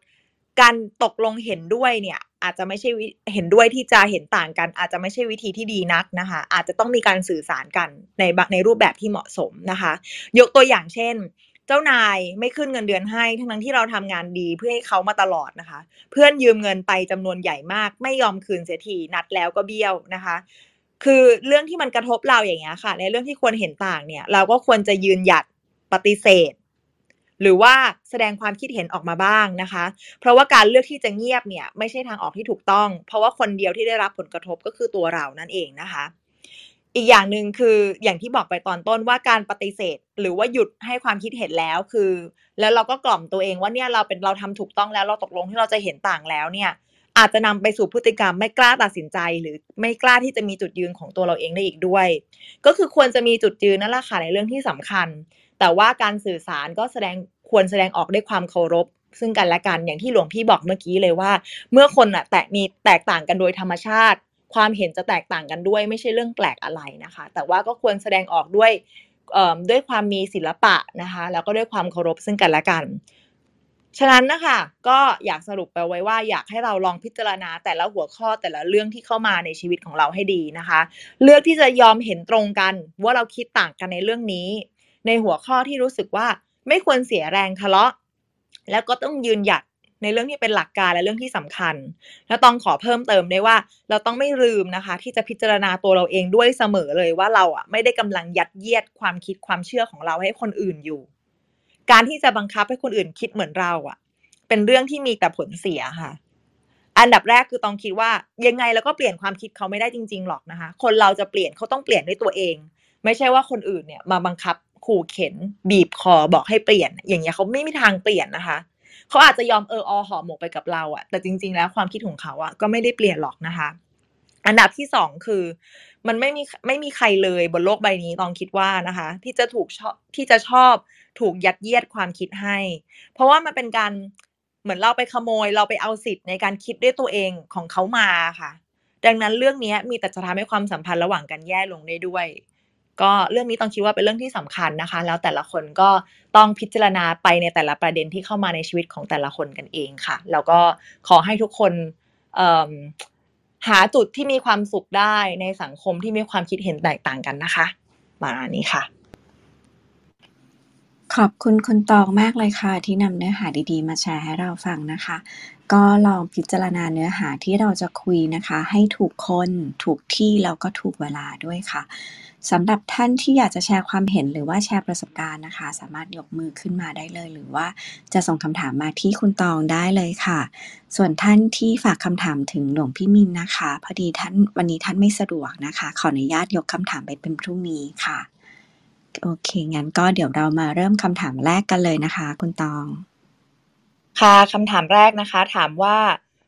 การตกลงเห็นด้วยเนี่ย อาจจะไม่ใช่เห็นด้วยที่จะเห็นต่างกัน อาจจะไม่ใช่วิธีที่ดีนักนะคะ อาจจะต้องมีการสื่อสารกันในในรูปแบบที่เหมาะสมนะคะ ยกตัวอย่างเช่น เจ้านายไม่ขึ้นเงินเดือนให้ ทั้งนั้นที่เราทำงานดีเพื่อให้เขามาตลอดนะคะ เพื่อนยืมเงินไปจำนวนใหญ่มาก ไม่ยอมคืนเสียทีนัดแล้วก็เบี้ยวนะคะ คือเรื่องที่มันกระทบเราอย่างเงี้ยค่ะ ในเรื่องที่ควรเห็นต่างเนี่ย เราก็ควรจะยืนหยัดปฏิเสธ หรือว่าแสดงความคิดเห็นออกมาบ้างนะคะ เพราะว่าการเลือกที่จะเงียบเนี่ยไม่ใช่ทางออกที่ถูกต้อง เพราะว่าคนเดียวที่ได้รับผลกระทบก็คือตัวเรานั่นเองนะคะ อีกอย่างหนึ่งคืออย่างที่บอกไปตอนต้นว่าการปฏิเสธ หรือว่าหยุดให้ความคิดเห็นแล้วคือ แล้วเราก็กล่อมตัวเองว่าเนี่ยเราเป็นเราทำถูกต้องแล้วเราตกลงที่เราจะเห็นต่างแล้วเนี่ยอาจจะนำไปสู่พฤติกรรมไม่กล้าตัดสินใจ หรือไม่กล้าที่จะมีจุดยืนของตัวเราเองได้อีกด้วย ก็คือควรจะมีจุดยืนนั่นแหละค่ะในเรื่องที่สำคัญ แต่ว่าการสื่อสารก็แสดงควรแสดงออกด้วยความเคารพ ซึ่งกันและกันอย่างที่หลวงพี่บอกเมื่อกี้เลยว่า เมื่อคนอะแตกมีแตกต่างกันโดยธรรมชาติ ความเห็นจะแตกต่างกันด้วย ไม่ใช่เรื่องแปลกอะไรนะคะ แต่ว่าก็ควรแสดงออกด้วยด้วยความมีศิลปะนะคะแล้วก็ด้วยความเคารพซึ่งกันและกัน ฉะนั้นนะคะก็อยากสรุปไปไว้ว่าอยากให้เราลองพิจารณาแต่ละหัวข้อแต่ละเรื่องที่เข้ามาในชีวิตของเราให้ดีนะคะ เลือกที่จะยอมเห็นตรงกันว่าเราคิดต่างกันในเรื่องนี้ ในหัวข้อที่รู้สึกว่าไม่ควรเสียแรงทะเลาะ แล้วก็ต้องยืนหยัดในเรื่องที่เป็นหลักการและเรื่องที่สำคัญ แล้วต้องขอเพิ่มเติมได้ว่า เราต้องไม่ลืมนะคะ ที่จะพิจารณาตัวเราเองด้วยเสมอเลยว่าเราอะไม่ได้กำลังยัดเยียดความคิดความเชื่อของเราให้คนอื่นอยู่ การที่จะบังคับให้คนอื่นคิดเหมือนเราอะ เป็นเรื่องที่มีแต่ผลเสียค่ะ อันดับแรกคือต้องคิดว่ายังไงแล้วก็เปลี่ยนความคิดเขาไม่ได้จริง ๆ หรอกนะคะ คนเราจะเปลี่ยนเขาต้องเปลี่ยนด้วยตัวเอง ไม่ใช่ว่าคนอื่นเนี่ยมาบังคับ ขู่เข็น บีบคอบอกให้เปลี่ยน อย่างเงี้ยเขาไม่มีทางเปลี่ยนนะคะเขาอาจจะยอมเอออห่อหมกไปกับเราอะแต่จริง ๆ แล้วความคิดของเขาอะก็ไม่ได้เปลี่ยนหรอกนะคะ อันดับที่สองคือ มันไม่มีไม่มีใครเลยบนโลกใบนี้ต้องคิดว่านะคะ ที่จะถูกชอบที่จะชอบถูกยัดเยียดความคิดให้ เพราะว่ามันเป็นการเหมือนเราไปขโมย เราไปเอาสิทธิ์ในการคิดด้วยตัวเองของเขามาค่ะ ดังนั้นเรื่องนี้มีแต่จะทำให้ความสัมพันธ์ระหว่างกันแย่ลงได้ด้วย ก็เรื่องนี้ต้องคิดว่าเป็นเรื่องที่สำคัญนะคะ แล้วแต่ละคนก็ต้องพิจารณาไปในแต่ละประเด็นที่เข้ามาในชีวิตของแต่ละคนกันเองค่ะ แล้วก็ขอให้ทุกคนหาจุดที่มีความสุขได้ในสังคมที่มีความคิดเห็นแตกต่างกันนะคะมาณนี้ค่ะ ขอบคุณคุณตองมากเลยค่ะ ที่นำเนื้อหาดีๆ มาแชร์ให้เราฟังนะคะ ก็ลองพิจารณาเนื้อหาที่เราจะคุยนะคะ ให้ถูกคน ถูกที่แล้วก็ถูกเวลาด้วยค่ะสำหรับท่านที่อยากจะแชร์ความเห็นหรือว่าแชร์ประสบการณ์นะคะ สามารถยกมือขึ้นมาได้เลย หรือว่าจะส่งคำถามมาที่คุณตองได้เลยค่ะ ส่วนท่านที่ฝากคำถามถึงหลวงพี่มินนะคะ พอดีท่านวันนี้ท่านไม่สะดวกนะคะ ขออนุญาตยกคำถามไปเป็นพรุ่งนี้ค่ะ โอเค งั้นก็เดี๋ยวเรามาเริ่มคำถามแรกกันเลยนะคะ คุณตอง ค่ะคำถามแรกนะคะ ถามว่า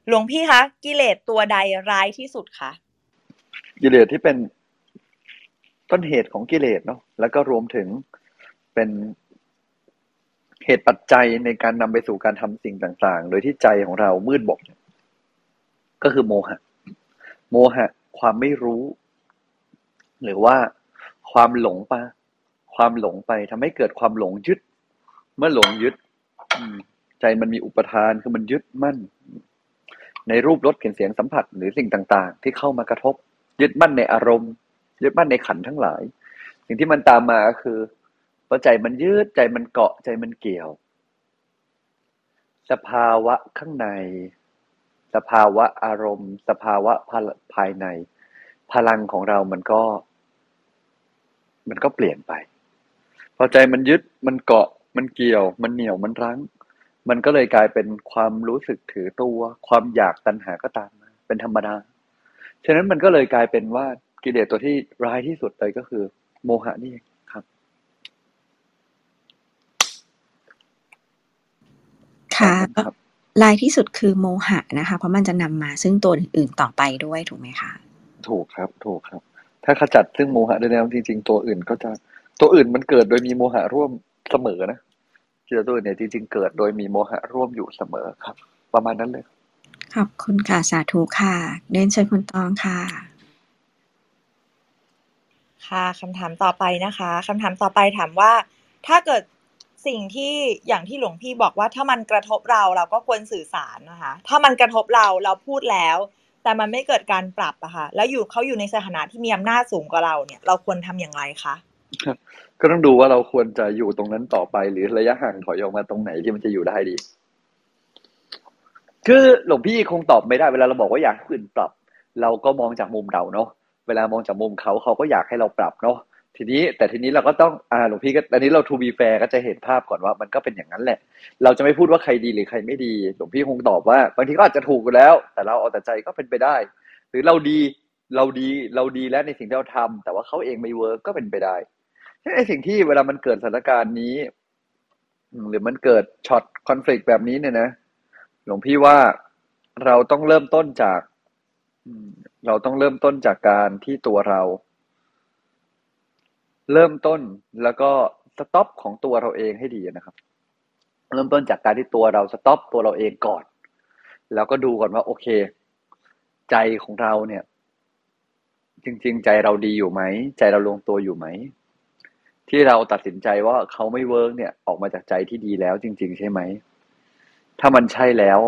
หลวงพี่คะกิเลสตัวใดร้ายที่สุดคะกิเลสที่เป็นต้นเหตุของกิเลสเนาะแล้วก็รวมถึงเป็นเหตุปัจจัยในการนำไปสู่การทำสิ่งต่าง ๆ โดยที่ใจของเรามืดบอดก็คือโมหะ โมหะ ความไม่รู้ หรือว่าความหลงไป ความหลงไปทำให้เกิดความหลงยึด เมื่อหลงยึดใจมันมีอุปทานคือมันยึดมั่น ในรูปรสกลิ่นเสียงสัมผัสหรือสิ่งต่าง ๆ ที่เข้ามากระทบ ยึดมั่นในอารมณ์ ยึดมั่นในขันทั้งหลาย สิ่งที่มันตามมาคือพอใจมันยืดใจมันเกาะใจมันเกี่ยว สภาวะข้างใน สภาวะอารมณ์ สภาวะภายใน พลังของเรามันก็ มันก็เปลี่ยนไป พอใจมันยึดมันเกาะมันเกี่ยว มันเหนียวมันรั้ง มันก็เลยกลายเป็นความรู้สึกถือตัว ความอยากตัณหาก็ตามมาเป็นธรรมดาฉะนั้นมันก็เลยกลายเป็นว่ากิเลสตัวที่ร้ายที่สุดเลยก็คือ โมหะนี่ครับ ค่ะรายที่สุดคือโมหะนะคะ เพราะมันจะนำมาซึ่งตัวอื่นๆต่อไปด้วยถูกไหมคะ ถูกครับ ถูกครับ ถ้าขจัดซึ่งโมหะได้แล้วจริง ๆ ตัวอื่นก็จะ ตัวอื่นมันเกิดโดยมีโมหะร่วมเสมอนะกิเลสตัวอื่นเนี่ยจริงๆเกิดโดยมีโมหะร่วมอยู่เสมอครับ ประมาณนั้นเลย ขอบคุณค่ะสาธุค่ะเดินเชิญคุณตองค่ะ ค่ะคำถามต่อไปนะคะคำถามต่อไปถามว่า ถ้าเกิดสิ่งที่อย่างที่หลวงพี่บอกว่าถ้ามันกระทบเราเราก็ควรสื่อสารนะคะ ถ้ามันกระทบเราเราพูดแล้ว แต่มันไม่เกิดการปรับอะคะ่ะแล้วอยู่เขาอยู่ในสถานะที่มีอำนาจสูงกว่าเราเนี่ย เราควรทำอย่างไรคะ ก็ต้องดูว่าเราควรจะอยู่ตรงนั้นต่อไป หรือระยะห่างถอยออกมาตรงไหนที่มันจะอยู่ได้ดี คือหลวงพี่คงตอบไม่ได้เวลาเราบอกว่าอยากให้นอื่นปรับ เราก็มองจากมุมเราเนาะเวลามองจากมุมเขาเขาก็อยากให้เราปรับเนาะทีนี้แต่ทีนี้เราก็ต้องอ่าหลวงพี่ก็อันนี้เรา to be fair ก็จะเห็นภาพก่อนว่ามันก็เป็นอย่างนั้นแหละ เราจะไม่พูดว่าใครดีหรือใครไม่ดีหลวงพี่คงตอบว่า บางทีก็อาจจะถูกอยู่แล้ว แต่เราเอาแต่ใจก็เป็นไปได้ หรือเราดีเราดีเราดีแล้วในสิ่งที่เราทำแต่ว่าเขาเองไม่ work ก็เป็นไปได้ ไอ้สิ่งที่เวลามันเกิดสถานการณ์นี้ หรือมันเกิดช็อตคอน FLICT แบบนี้เนี่ยนะหลวงพี่ว่าเราต้องเริ่มต้นจากเราต้องเริ่มต้นจากการที่ตัวเรา เริ่มต้นแล้วก็ stop ของตัวเราเองให้ดีนะครับ เริ่มต้นจากการที่ตัวเรา stop ตัวเราเองก่อน แล้วก็ดูก่อนว่า โอเค ใจของเราเนี่ย จริง ๆ ใจเราดีอยู่ไหม ใจเราลงตัวอยู่ไหม ที่เราตัดสินใจว่าเขาไม่ work เนี่ย ออกมาจากใจที่ดีแล้วจริง ๆ ใช่ไหม ถ้ามันใช่แล้ว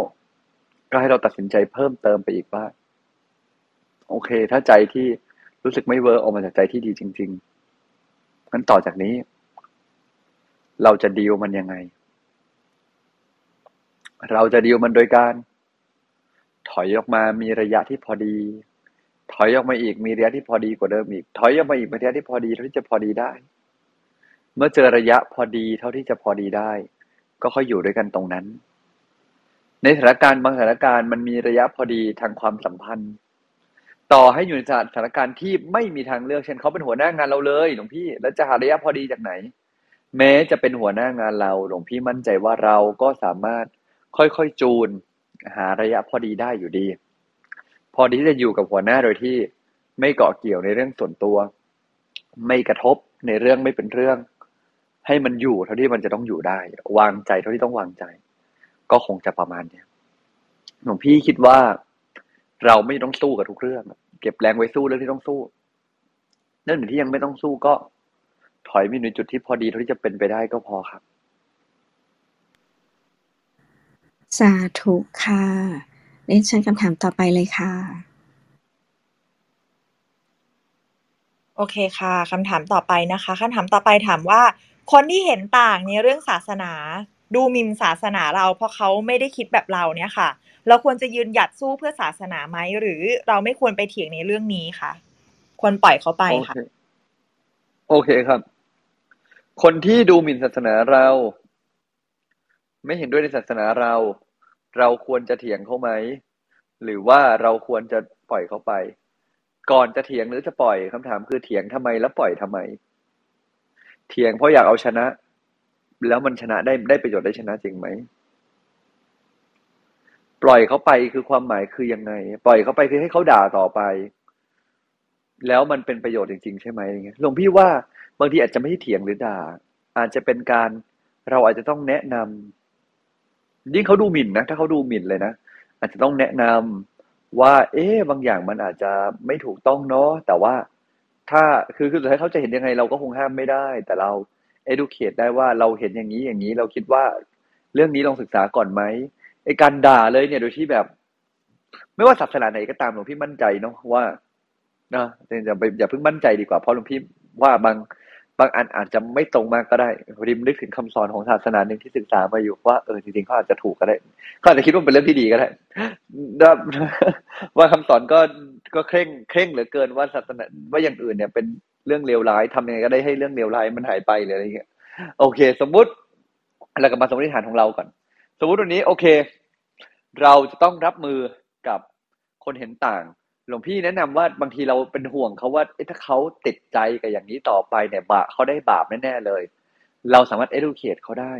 ก็ให้เราตัดสินใจเพิ่มเติมไปอีกว่า โอเค ถ้าใจที่รู้สึกไม่ work ออกมาจากใจที่ดีจริงๆงั้นต่อจากนี้ เราจะดีลมันยังไง เราจะดีลมันโดยการ ถอยออกมามีระยะที่พอดี ถอยออกมาอีกมีระยะที่พอดีกว่าเดิมอีก ถอยออกมาอีกมีระยะที่พอดีที่จะพอดีได้ เมื่อเจอระยะพอดีเท่าที่จะพอดีได้ ก็ค่อยอยู่ด้วยกันตรงนั้น ในสถานการณ์บางสถานการณ์มันมีระยะพอดีทางความสัมพันธ์ ต่อให้อยู่ในสถานการณ์ที่ไม่มีทางเลือกเช่นเขาเป็นหัวหน้างานเราเลยหลวงพี่ แล้วจะหาระยะพอดีจากไหน แม้จะเป็นหัวหน้างานเราหลวงพี่มั่นใจว่าเราก็สามารถค่อยๆจูน หาระยะพอดีได้อยู่ดี พอดีที่จะอยู่กับหัวหน้าโดยที่ไม่เกาะเกี่ยวในเรื่องส่วนตัว ไม่กระทบในเรื่องไม่เป็นเรื่อง ให้มันอยู่เท่าที่มันจะต้องอยู่ได้ วางใจเท่าที่ต้องวางใจ ก็คงจะประมาณเนี้ยหลวงพี่คิดว่าเราไม่ต้องสู้กับทุกเรื่อง เก็บแรงไว้สู้เรื่องที่ต้องสู้เรื่องหนึ่งที่ยังไม่ต้องสู้ก็ถอยมีในจุดที่พอดีเท่าที่จะเป็นไปได้ก็พอครับ สาธุค่ะเล่นเชิญคำถามต่อไปเลยค่ะ โอเคค่ะคำถามต่อไปนะคะคำถามต่อไปถามว่า คนที่เห็นต่างในเรื่องศาสนา ดูหมิ่นศาสนาเรา เพราะเขาไม่ได้คิดแบบเราเนี่ยค่ะ เราควรจะยืนหยัดสู้เพื่อศาสนาไหมหรือเราไม่ควรไปเถียงในเรื่องนี้ค่ะ ควรปล่อยเขาไปค่ะ โอเคครับ คนที่ดูหมิ่นศาสนาเรา ไม่เห็นด้วยในศาสนาเรา เราควรจะเถียงเขาไหมหรือว่าเราควรจะปล่อยเขาไป ก่อนจะเถียงหรือจะปล่อยคำถามคือเถียงทำไมแล้วปล่อยทำไม เถียงเพราะอยากเอาชนะ แล้วมันชนะได้ได้ประโยชน์ได้ชนะจริงไหม ปล่อยเขาไปคือความหมายคือยังไง ปล่อยเขาไปคือให้เขาด่าต่อไป แล้วมันเป็นประโยชน์จริงๆใช่ไหมอย่างนี้หลวงพี่ว่าบางทีอาจจะไม่ใช่เถียงหรือด่า อาจจะเป็นการเราอาจจะต้องแนะนำยิ่งเขาดูหมิ่นนะถ้าเขาดูหมิ่นเลยนะอาจจะต้องแนะนำว่า เอ๊ะบางอย่างมันอาจจะไม่ถูกต้องเนาะแต่ว่า ถ้าคือคือสุดท้ายเขาจะเห็นยังไงเราก็คงห้ามไม่ได้ แต่เรา educate ได้ว่าเราเห็นอย่างนี้อย่างนี้ เราคิดว่าเรื่องนี้ลองศึกษาก่อนไหมไอการด่าเลยเนี่ยโดยที่แบบ ไม่ว่าศาสนาไหนก็ตามหลวงพี่มั่นใจเนาะว่านะอย่าไปอย่าเพิ่งมั่นใจดีกว่าเพราะหลวงพี่ว่าบาง บางอันอาจจะไม่ตรงมากก็ได้ริมนึกถึงคำสอนของศาสนาหนึ่งที่ศึกษามาอยู่ว่าเออจริงๆเขาอาจจะถูกก็ได้เขาอาจจะคิดว่าเป็นเรื่องที่ดีก็ได้ว่าคำสอนก็ก็เคร่งเคร่งเหลือเกินว่าศาสนาว่าอย่างอื่นเนี่ยเป็นเรื่องเลวร้ายทำยังไงก็ได้ให้เรื่องเลวร้ายมันหายไปเลยออะไรเงี้ยโอเค สมมุติเราก็มาสมมติฐานของเราก่อน สมมุติวันนี้โอเค เราจะต้องรับมือกับคนเห็นต่าง หลวงพี่แนะนำว่าบางทีเราเป็นห่วงเขาว่าถ้าเขาติดใจกับอย่างนี้ต่อไปเนี่ยบาเขาได้บาปแน่ๆเลย เราสามารถ educate เขาได้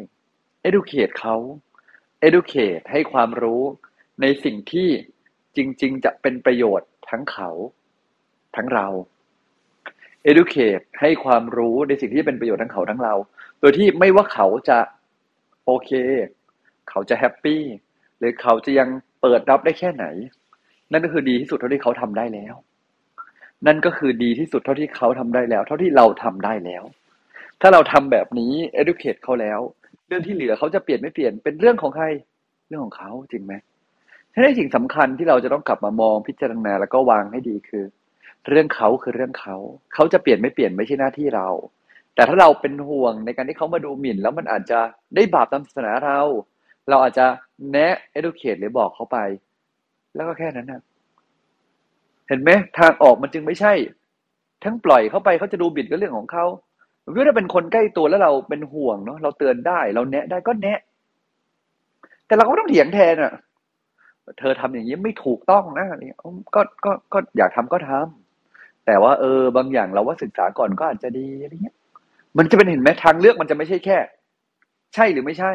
educate เขา educate ให้ความรู้ในสิ่งที่จริง ๆ จะเป็นประโยชน์ทั้งเขาทั้งเรา educate ให้ความรู้ในสิ่งที่เป็นประโยชน์ทั้งเขาทั้งเรา โดยที่ไม่ว่าเขาจะโอเค เขาจะแฮปปี้หรือเขาจะยังเปิดรับได้แค่ไหน นั่นก็คือดีที่สุดเท่าที่เขาทำได้แล้ว นั่นก็คือดีที่สุดเท่าที่เขาทำได้แล้ว เท่าที่เราทำได้แล้ว ถ้าเราทำแบบนี้ educate เขาแล้ว เรื่องที่เหลือเขาจะเปลี่ยนไม่เปลี่ยนเป็นเรื่องของใคร เรื่องของเขาจริงไหมฉะนั้นสิ่งสำคัญที่เราจะต้องกลับมามองพิจารณาแล้วก็วางให้ดีคือ เรื่องเขาคือเรื่องเขา เขาจะเปลี่ยนไม่เปลี่ยนไม่ใช่หน้าที่เรา แต่ถ้าเราเป็นห่วงในการที่เขามาดูหมิ่น แล้วมันอาจจะได้บาปตามศาสนาเรา เราอาจจะแนะ educate หรือบอกเขาไป แล้วก็แค่นั้นนะเห็นไหมทางออกมันจึงไม่ใช่ ทั้งปล่อยเขาไปเขาจะดูบิดก็เรื่องของเขาถ้าเป็นคนใกล้ตัวแล้วเราเป็นห่วงเนาะเราเตือนได้ เราแนะได้ก็แนะ แต่เราก็ต้องเถียงแทนอะ เธอทำอย่างนี้ไม่ถูกต้องนะนี่ก็ก็ก็อยากทำก็ทำแต่ว่าเออบางอย่างเราว่าศึกษาก่อนก็อาจจะดีอะไรเงี้ย มันจะเป็นเห็นไหมทางเลือกมันจะไม่ใช่แค่ ใช่หรือไม่ใช่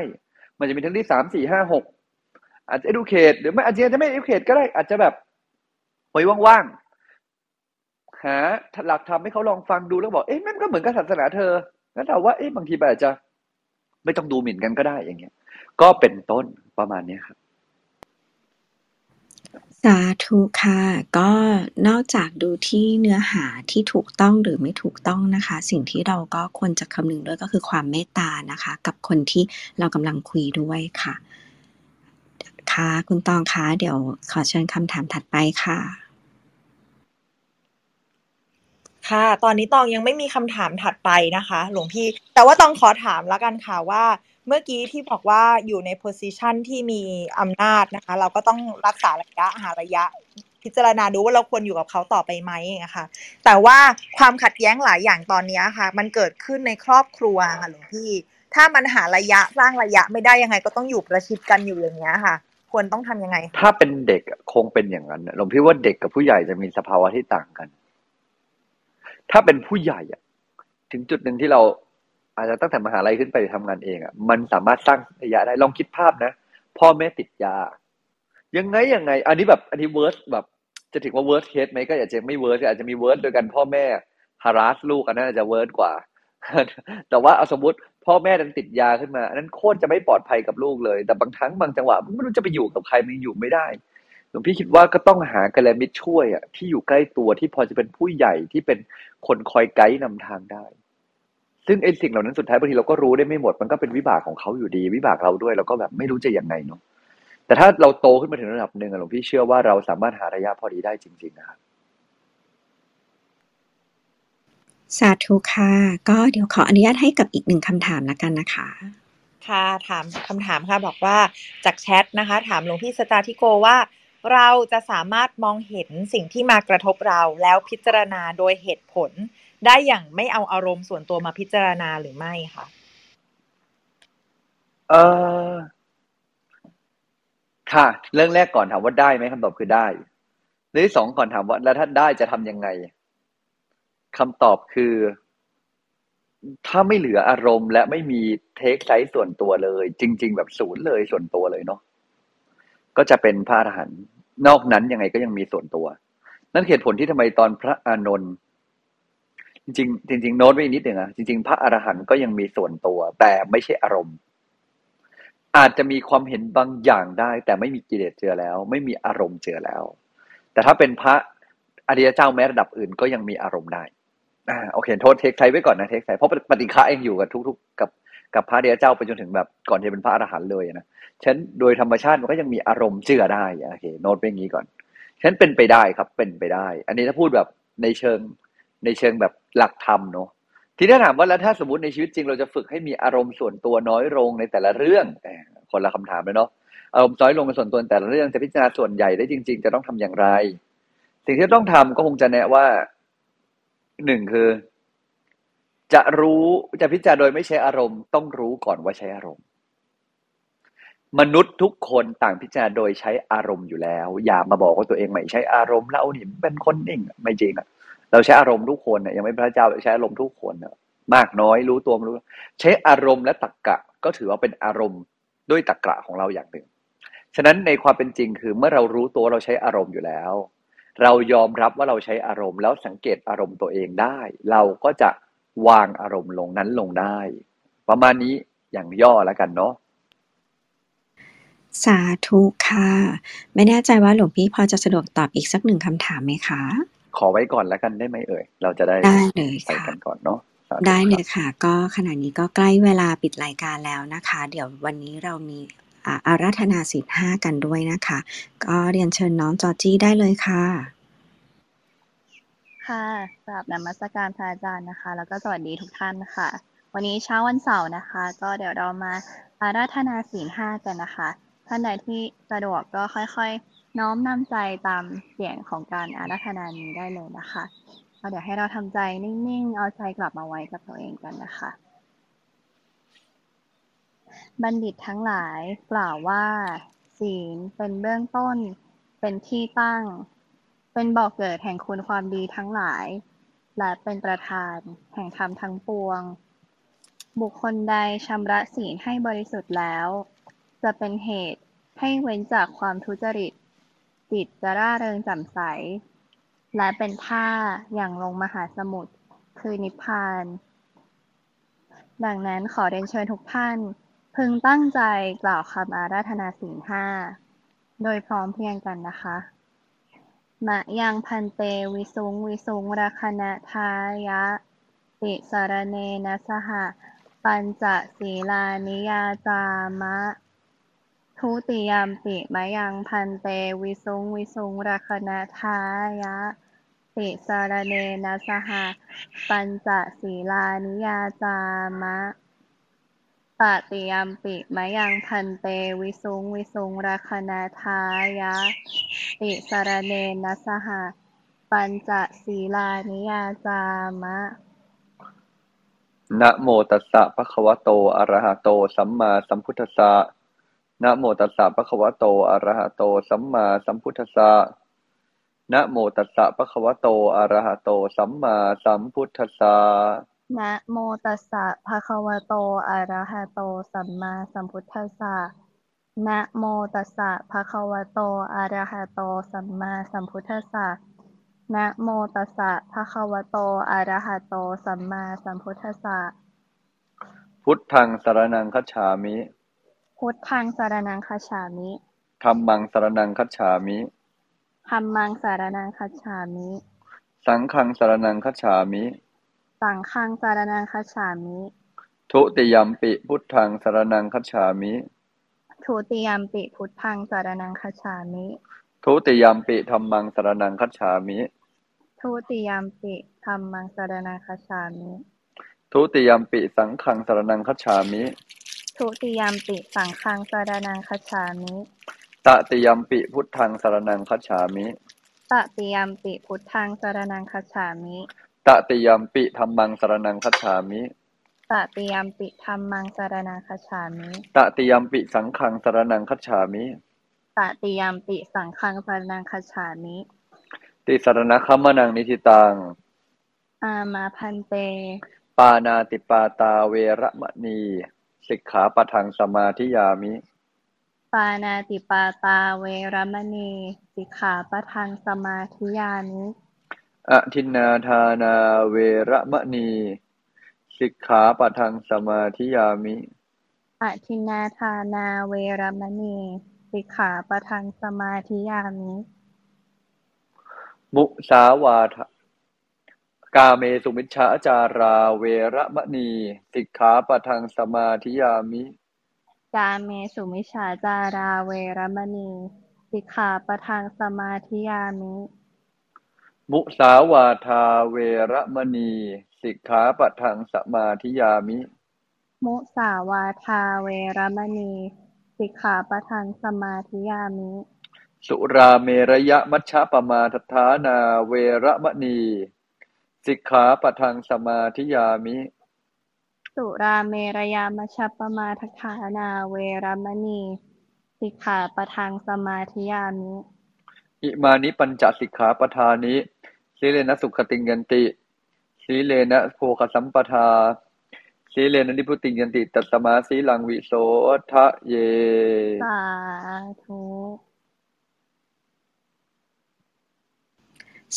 มันจะมีทั้งที่สามสี่ห้าหก อาจจะ educate หรือไม่อาจจะไม่ educate ก็ได้อาจจะแบบไว้ว่างๆหาหลักธรรมให้เขาลองฟังดูแล้วบอกเอ๊ะมันก็เหมือนกับศาสนาเธองั้นเราว่าเอ๊ะบางทีอาจจะ ไม่ต้องดูหมิ่นกันก็ได้อย่างเงี้ย ก็เป็นต้นประมาณนี้ครับสาธุค่ะ ก็นอกจากดูที่เนื้อหาที่ถูกต้องหรือไม่ถูกต้องนะคะ สิ่งที่เราก็ควรจะคำนึงด้วยก็คือความเมตตานะคะ กับคนที่เรากำลังคุยด้วยค่ะ ค่ะ คุณตองคะเดี๋ยวขอเชิญคำถามถัดไปค่ะ ค่ะ ตอนนี้ตองยังไม่มีคำถามถัดไปนะคะ หลวงพี่ แต่ว่าตองขอถามแล้วกันค่ะว่า เมื่อกี้ที่บอกว่าอยู่ในโพสิชันที่มีอำนาจนะคะ เราก็ต้องรักษาระยะหาระยะ พิจารณาดูว่าเราควรอยู่กับเขาต่อไปไหมนะคะแต่ว่าความขัดแย้งหลายอย่างตอนนี้ค่ะ มันเกิดขึ้นในครอบครัวค่ะหลวงพี่ถ้ามันหาระยะสร้างระยะไม่ได้ยังไงก็ต้องอยู่ประชิดกันอยู่อย่างเงี้ยค่ะ ควรต้องทำยังไง ถ้าเป็นเด็กคงเป็นอย่างนั้นหลวงพี่ว่าเด็กกับผู้ใหญ่จะมีสภาวะที่ต่างกัน ถ้าเป็นผู้ใหญ่อะถึงจุดหนึ่งที่เราอาจจะตั้งแต่มหาลัยขึ้นไปทำงานเองอะมันสามารถสร้างระยะได้ลองคิดภาพนะพ่อแม่ติดยา ยังไงยังไง อันนี้แบบอันนี้ worst แบบ จะถือว่า worst case ไหมก็อาจจะไม่ worst อาจจะมี worst โดยการพ่อแม่ harass ลูกอันนั้นอาจจะ worst กว่า แต่ว่าเอาสมมติ พ่อแม่ดันติดยาขึ้นมาอันนั้นโคตรจะไม่ปลอดภัยกับลูกเลย แต่บางครั้งบางจังหวะไม่รู้จะไปอยู่กับใครมันอยู่ไม่ได้หลวงพี่คิดว่าก็ต้องหากัลยาณมิตรช่วยอะที่อยู่ใกล้ตัวที่พอจะเป็นผู้ใหญ่ที่เป็นคนคอยไกด์นำทางได้ ซึ่งไอ้สิ่งเหล่านั้นสุดท้ายบางทีเราก็รู้ได้ไม่หมดมันก็เป็นวิบากของเขาอยู่ดี วิบากเราด้วยเราก็แบบไม่รู้จะยังไงเนาะแต่ถ้าเราโตขึ้นมาถึงระดับหนึ่งหลวงพี่เชื่อว่าเราสามารถหาระยะพอดีได้จริงๆนะครับ สาธุค่ะ ก็เดี๋ยวขออนุญาตให้กับอีกหนึ่งคำถามแล้วกันนะคะ ค่ะถามคำถามค่ะบอกว่าจากแชทนะคะ ถามหลวงพี่สตาธิโกว่าเราจะสามารถมองเห็นสิ่งที่มากระทบเราแล้วพิจารณาโดยเหตุผล ได้อย่างไม่เอาอารมณ์ส่วนตัวมาพิจารณาหรือไม่คะเออค่ะ เรื่องแรกก่อนถามว่าได้ไหมคำตอบคือได้ เรื่องที่สองก่อนถามว่าแล้วถ้าได้จะทำยังไง คำตอบคือ ถ้าไม่เหลืออารมณ์ และไม่มีเทคไซส์ส่วนตัวเลย จริง ๆ แบบศูนย์เลยส่วนตัวเลยเนาะก็จะเป็นพระอรหันต์นอกนั้นยังไงก็ยังมีส่วนตัว นั่นเหตุผลที่ทำไมตอนพระอานนท์จริงจริงโน้ตไว้นิดหนึ่งอะจริง ๆ พระอรหันต์ก็ยังมีส่วนตัว แต่ไม่ใช่อารมณ์ อาจจะมีความเห็นบางอย่างได้ แต่ไม่มีกิเลสเจอแล้ว ไม่มีอารมณ์เจอแล้ว แต่ถ้าเป็นพระอริยเจ้าแม้ระดับอื่นก็ยังมีอารมณ์ได้ อ่าโอเค โทษเทคไซไว้ก่อนนะเทคไซเพราะปฏิฆะเองอยู่กับทุก ๆ กับกับพระเดียเจ้าไปจนถึงแบบก่อนที่เป็นพระอรหันต์เลยนะฉันโดยธรรมชาติมันก็ยังมีอารมณ์เชื่อได้โอเคโน้ตเป็นอย่างนี้ก่อนฉันเป็นไปได้ครับเป็นไปได้ อันนี้ถ้าพูดแบบในเชิงในเชิงแบบหลักธรรมเนาะทีนี้ถามว่าแล้วถ้าสมมติในชีวิตจริงเราจะฝึกให้มีอารมณ์ส่วนตัวน้อยลงในแต่ละเรื่องคนละคำถามเลยเนาะอารมณ์น้อยลงในส่วนตัวแต่ละเรื่องจะพิจารณาส่วนใหญ่ได้จริง ๆ จะต้องทำอย่างไร สิ่งที่ต้องทำก็คงจะแนะว่า หนึ่งคือ จะรู้จะพิจารณาโดยไม่ใช้อารมณ์ ต้องรู้ก่อนว่าใช้อารมณ์ มนุษย์ทุกคนต่างพิจารณาโดยใช้อารมณ์อยู่แล้ว อย่ามาบอกว่าตัวเองไม่ใช้อารมณ์แล้วนี่เป็นคนนิ่งไม่จริงอะเราใช้อารมณ์ทุกคนเนี่ยยังไม่พระเจ้าใช้อารมณ์ทุกคนเนี่ยมากน้อยรู้ตัวรู้ ใช้อารมณ์และตรกกะ ก็ถือว่าเป็นอารมณ์ด้วยตรรกะของเราอย่างหนึ่ง ฉะนั้นในความเป็นจริงคือเมื่อเรารู้ตัวเราใช้อารมณ์อยู่แล้ว เรายอมรับว่าเราใช้อารมณ์ แล้วสังเกตอารมณ์ตัวเองได้ เราก็จะวางอารมณ์ลงนั้นลงได้ ประมาณนี้อย่างย่อแล้วกันเนาะสาธุค่ะ ไม่แน่ใจว่าหลวงพี่พอจะสะดวกตอบอีกสักหนึ่งคำถามไหมคะ ขอไว้ก่อนแล้วกันได้ไหมเอ่ย เราจะได้ได้เลยไปค่ะกันก่อนเนาะสาธุได้เลครับยค่ะ ก็ขณะนี้ก็ใกล้เวลาปิดรายการแล้วนะคะ เดี๋ยววันนี้เรามี อาาราธนาศีลห้ากันด้วยนะคะ ก็เรียนเชิญน้องจอจี้ได้เลยค่ะ ค่ะกราบนมัสการพระอาจารย์นะคะ แล้วก็สวัสดีทุกท่านค่ะ วันนี้เช้าวันเสาร์นะคะ ก็เดี๋ยวเรามาอาราธนาศีลห้ากันนะคะ ท่านใดที่สะดวกก็ค่อยๆ น้อมนำใจตามเสียงของการอาราธนานี้ได้เลยนะคะเดี๋ยวให้เราทำใจนิ่งๆ เอาใจกลับมาไว้กับตัวเองกันนะคะ บัณฑิตทั้งหลายกล่าวว่า ศีลเป็นเบื้องต้น เป็นที่ตั้ง เป็นบ่อกเกิดแห่งคุณความดีทั้งหลาย และเป็นประธานแห่งธรรมทั้งปวง บุคคลใดชำระศีลให้บริสุทธิ์แล้ว จะเป็นเหตุให้เว้นจากความทุจริตจิตจะร่าเริงแจ่มใส และเป็นท่าอย่างลงมหาสมุทรคือนิพพาน ดังนั้นขอเรียนเชิญทุกท่าน พึงตั้งใจกล่าวคำอาราธนาศีลห้า โดยพร้อมเพรียงกันนะคะ มะยังพันเตวิสุงวิสุงรัคณะทายะ ติสารเนนะสหะ ปัญจศีลานิยาจามะ ทุติยามปิมะยังพันเตวิสุงวิสุงรัคณะทายะ ติสารเนนะสหะ ปัญจศีลานิยาจามะ ตติยมปิมะยังพันเต วิสุงวิสุงรัคณทายะติสารเนนะสหะปัญจศีลานิยาจามะ นะโมตัสสะภะคะวะโต อะระหะโต สัมมาสัมพุทธัสสะ นะโมตัสสะภะคะวะโต อะระหะโต สัมมาสัมพุทธัสสะ นะโมตัสสะภะคะวะโต อะระหะโต สัมมาสัมพุทธัสสะ นะโมตัสสะภะคะวะโต อะระหะโต สัมมาสัมพุทธัสสะ นะโมตัสสะภะคะวะโต อะระหะโต สัมมาสัมพุทธัสสะ นะโมตัสสะภะคะวะโต อะระหะโต สัมมาสัมพุทธัสสะ พุทธังสรณังคัจฉามิ พุทธังสารนังคัจฉามิธัมมังสรณังคัจฉามิธัมมังสารนังคัจฉามิ สังฆังสรณังคัจฉามิ สังฆังสารนังคัจฉามิ ทุติยมปิพุทธังสรณังคัจฉามิ ทุติยมปิพุทธังสารนังคัจฉามิ ทุติยมปิธัมมังสรณังคัจฉามิ ทุติยมปิธัมมังสารนังคัจฉามิ ทุติยมปิสังฆังสรณังคัจฉามิ ทุติยมปิสังฆังสารนังคัจฉามิ ตติยมปิพุทธังสรณังคัจฉามิ ตติยมปิพุทธังสารนังคัจฉามิ ตติยมปิธัมมังสรณังคัจฉามิตติยมปิธัมมังสารนังคัจฉามิตติยมปิสังฆังสรณังคัจฉามิตติยมปิสังฆังสารนังคัจฉามิติสรณคัมมนังนิทิตัง อามาพันเต ปานาติปาตาเวระมณีสิกขาปะทังสมาธิยามิ ปานาติปาตาเวรมณีสิกขาปะทังสมาธิยามิ อทินนาทานาเวระมณี สิกขาปะทังสมาธิยามิอทินนาทานาเวรมณี สิกขาปะทังสมาธิยามิ มุสาวาทะกาเมสุมิชฌาจาราเวระมณี สิกขาปะทังสมาธิยามิกาเมสุมิชฌาจาราเวรมณี สิกขาปะทังสมาธิยามิ มุสาวาทาเวระมณี สิกขาปะทังสมาธิยามิ มุสาวาทาเวรมณี สิกขาปะทังสมาธิยามิ สุราเมระยะมัชฌะปมาทฐานาเวระมณี สิกขาปะทังสมาธิยามิ สุราเมรยามชปปมาทฐานาเวรมณี สิกขาปะทังสมาธิยามิ อิมานิปัญจสิกขาปทานิสีเลนะสุขติงยันติสีเลนะโภคสัมปทาสีเลนะนิพุติงยันติ ตัสมาสีลังวิโสทะเย สาธุ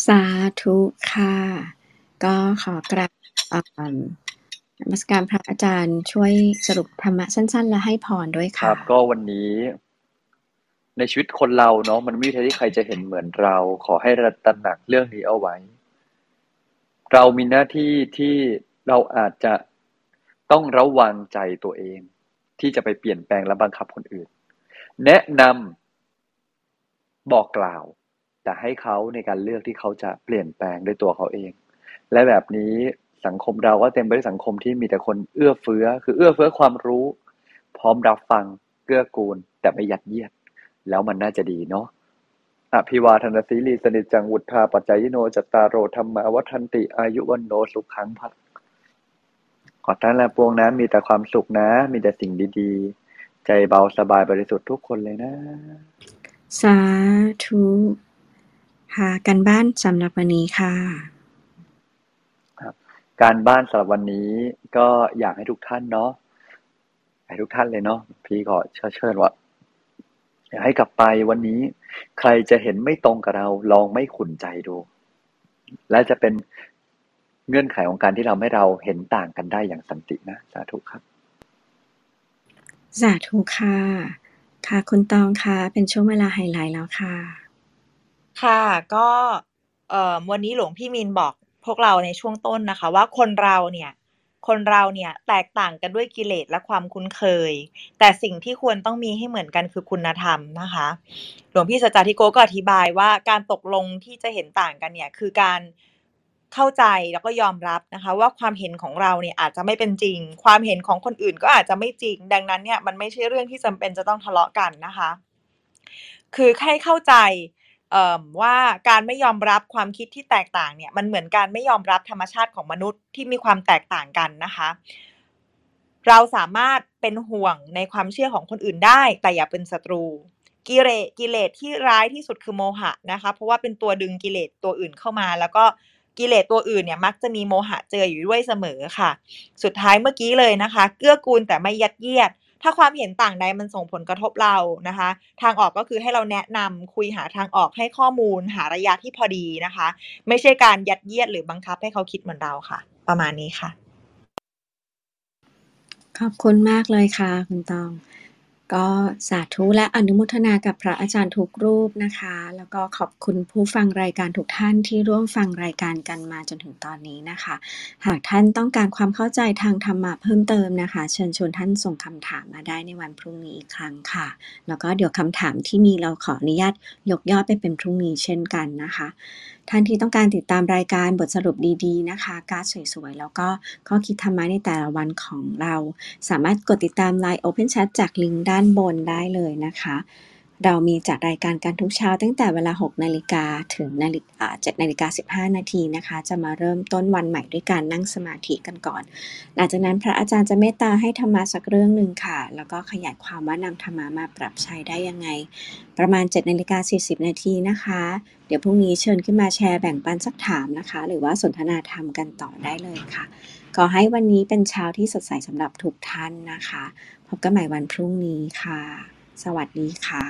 สาธุค่ะ ก็ขอกราบเอ่อนมัสการพระอาจารย์ช่วยสรุปธรรมะสั้น ๆ และให้พรด้วยคค่ะรับ ก็วันนี้ ในชีวิตคนเราเนาะมันไม่มีใครที่ใครจะเห็นเหมือนเรา ขอให้ระตระหนักเรื่องนี้เอาไว้ เรามีหน้าที่ที่เราอาจจะต้องระวังใจตัวเอง ที่จะไปเปลี่ยนแปลงและบังคับคนอื่น แนะนำบอกกล่าวแแต่ให้เขาในการเลือกที่เขาจะเปลี่ยนแปลงด้วยตัวเขาเอง และแบบนี้สังคมเราก็เต็มไปด้วยสังคมที่มีแต่คนเอื้อเฟื้อ คือเอื้อเฟื้อความรู้ พร้อมรับฟังเกื้อกูล แต่ไม่ยัดเยียด แล้วมันน่าจะดีเนาะอภิวาทนาสีลีสนิจจังวุฒาปัจจายโนจตตารโรธรรมาวัฒนติอายุวันโนสุขังพักขอท่านและปวงนะมีแต่ความสุขนะ มีแต่สิ่งดีๆ ใจเบาสบายบริสุทธิ์ทุกคนเลยนะ สาธุค่ะกันบ้านสำหรับวันนี้ค่ะการบ้านสำหรับวันนี้ก็อยากให้ทุกท่านเนาะให้ทุกท่านเลยเนาะพี่ขอเชิญเชิญว่า อยากให้กลับไปวันนี้ ใครจะเห็นไม่ตรงกับเรา ลองไม่ขุนใจดู และจะเป็นเงื่อนไขของการที่ทำให้เราเห็นต่างกันได้อย่างสันตินะ สาธุครับ สาธุค่ะ ค่ะคุณตองค่ะ เป็นช่วงเวลาไฮไลท์แล้วค่ะ ค่ะก็เอ่อวันนี้หลวงพี่มินบอกพวกเราในช่วงต้นนะคะ ว่าคนเราเนี่ย คนเราเนี่ยแตกต่างกันด้วยกิเลสและความคุ้นเคย แต่สิ่งที่ควรต้องมีให้เหมือนกันคือคุณธรรมนะคะ หลวงพี่สัจจาธิโกก็อธิบายว่าการตกลงที่จะเห็นต่างกันเนี่ยคือการเข้าใจแล้วก็ยอมรับนะคะ ว่าความเห็นของเราเนี่ยอาจจะไม่เป็นจริง ความเห็นของคนอื่นก็อาจจะไม่จริง ดังนั้นเนี่ยมันไม่ใช่เรื่องที่จำเป็นจะต้องทะเลาะกันนะคะ คือให้เข้าใจ เอ่อว่าการไม่ยอมรับความคิดที่แตกต่างเนี่ย มันเหมือนการไม่ยอมรับธรรมชาติของมนุษย์ที่มีความแตกต่างกันนะคะ เราสามารถเป็นห่วงในความเชื่อของคนอื่นได้ แต่อย่าเป็นศัตรู กิเลสกิเลสที่ร้ายที่สุดคือโมหะนะคะ เพราะว่าเป็นตัวดึงกิเลสตัวอื่นเข้ามา แล้วก็กิเลสตัวอื่นเนี่ยมักจะมีโมหะเจออยู่ด้วยเสมอค่ะ สุดท้ายเมื่อกี้เลยนะคะ เกื้อกูลแต่ไม่ยัดเยียด ถ้าความเห็นต่างใดมันส่งผลกระทบเรานะคะ ทางออกก็คือให้เราแนะนำคุยหาทางออกให้ข้อมูล หาระยะที่พอดีนะคะ ไม่ใช่การยัดเยียดหรือบังคับให้เขาคิดเหมือนเราค่ะ ประมาณนี้ค่ะ ขอบคุณมากเลยค่ะ คุณตอง ก็สาธุและอนุโมทนากับพระอาจารย์ทุกรูปนะคะ แล้วก็ขอบคุณผู้ฟังรายการทุกท่านที่ร่วมฟังรายการกันมาจนถึงตอนนี้นะคะ หากท่านต้องการความเข้าใจทางธรรมะเพิ่มเติมนะคะ เชิญชวนท่านส่งคำถามมาได้ในวันพรุ่งนี้อีกครั้งค่ะ แล้วก็เดี๋ยวคำถามที่มีเราขออนุญาตยกย่อไปเป็นพรุ่งนี้เช่นกันนะคะ ท่านที่ต้องการติดตามรายการบทสรุปดีๆนะคะ การ์ดสวยๆ แล้วก็ข้อคิดธรรมะในแต่ละวันของเรา สามารถกดติดตาม Line Open Chat จากลิงก์ด้านบนได้เลยนะคะ เรามีจัดรายการกันทุกเช้าตั้งแต่เวลา 6 นาฬิกาถึงนาฬิกา7นาฬิกา15 นาทีนะคะ จะมาเริ่มต้นวันใหม่ด้วยการนั่งสมาธิกันก่อน หลังจากนั้นพระอาจารย์จะเมตตาให้ธรรมะสักเรื่องหนึ่งค่ะ แล้วก็ขยายความว่านำธรรมะมาปรับใช้ได้ยังไง ประมาณ7นาฬิกา40 นาทีนะคะ เดี๋ยวพรุ่งนี้เชิญขึ้นมาแชร์แบ่งปันสักถามนะคะ หรือว่าสนทนาธรรมกันต่อได้เลยค่ะ ขอให้วันนี้เป็นเช้าที่สดใสสำหรับทุกท่านนะคะ พบกันใหม่วันพรุ่งนี้ค่ะ สวัสดีค่ะ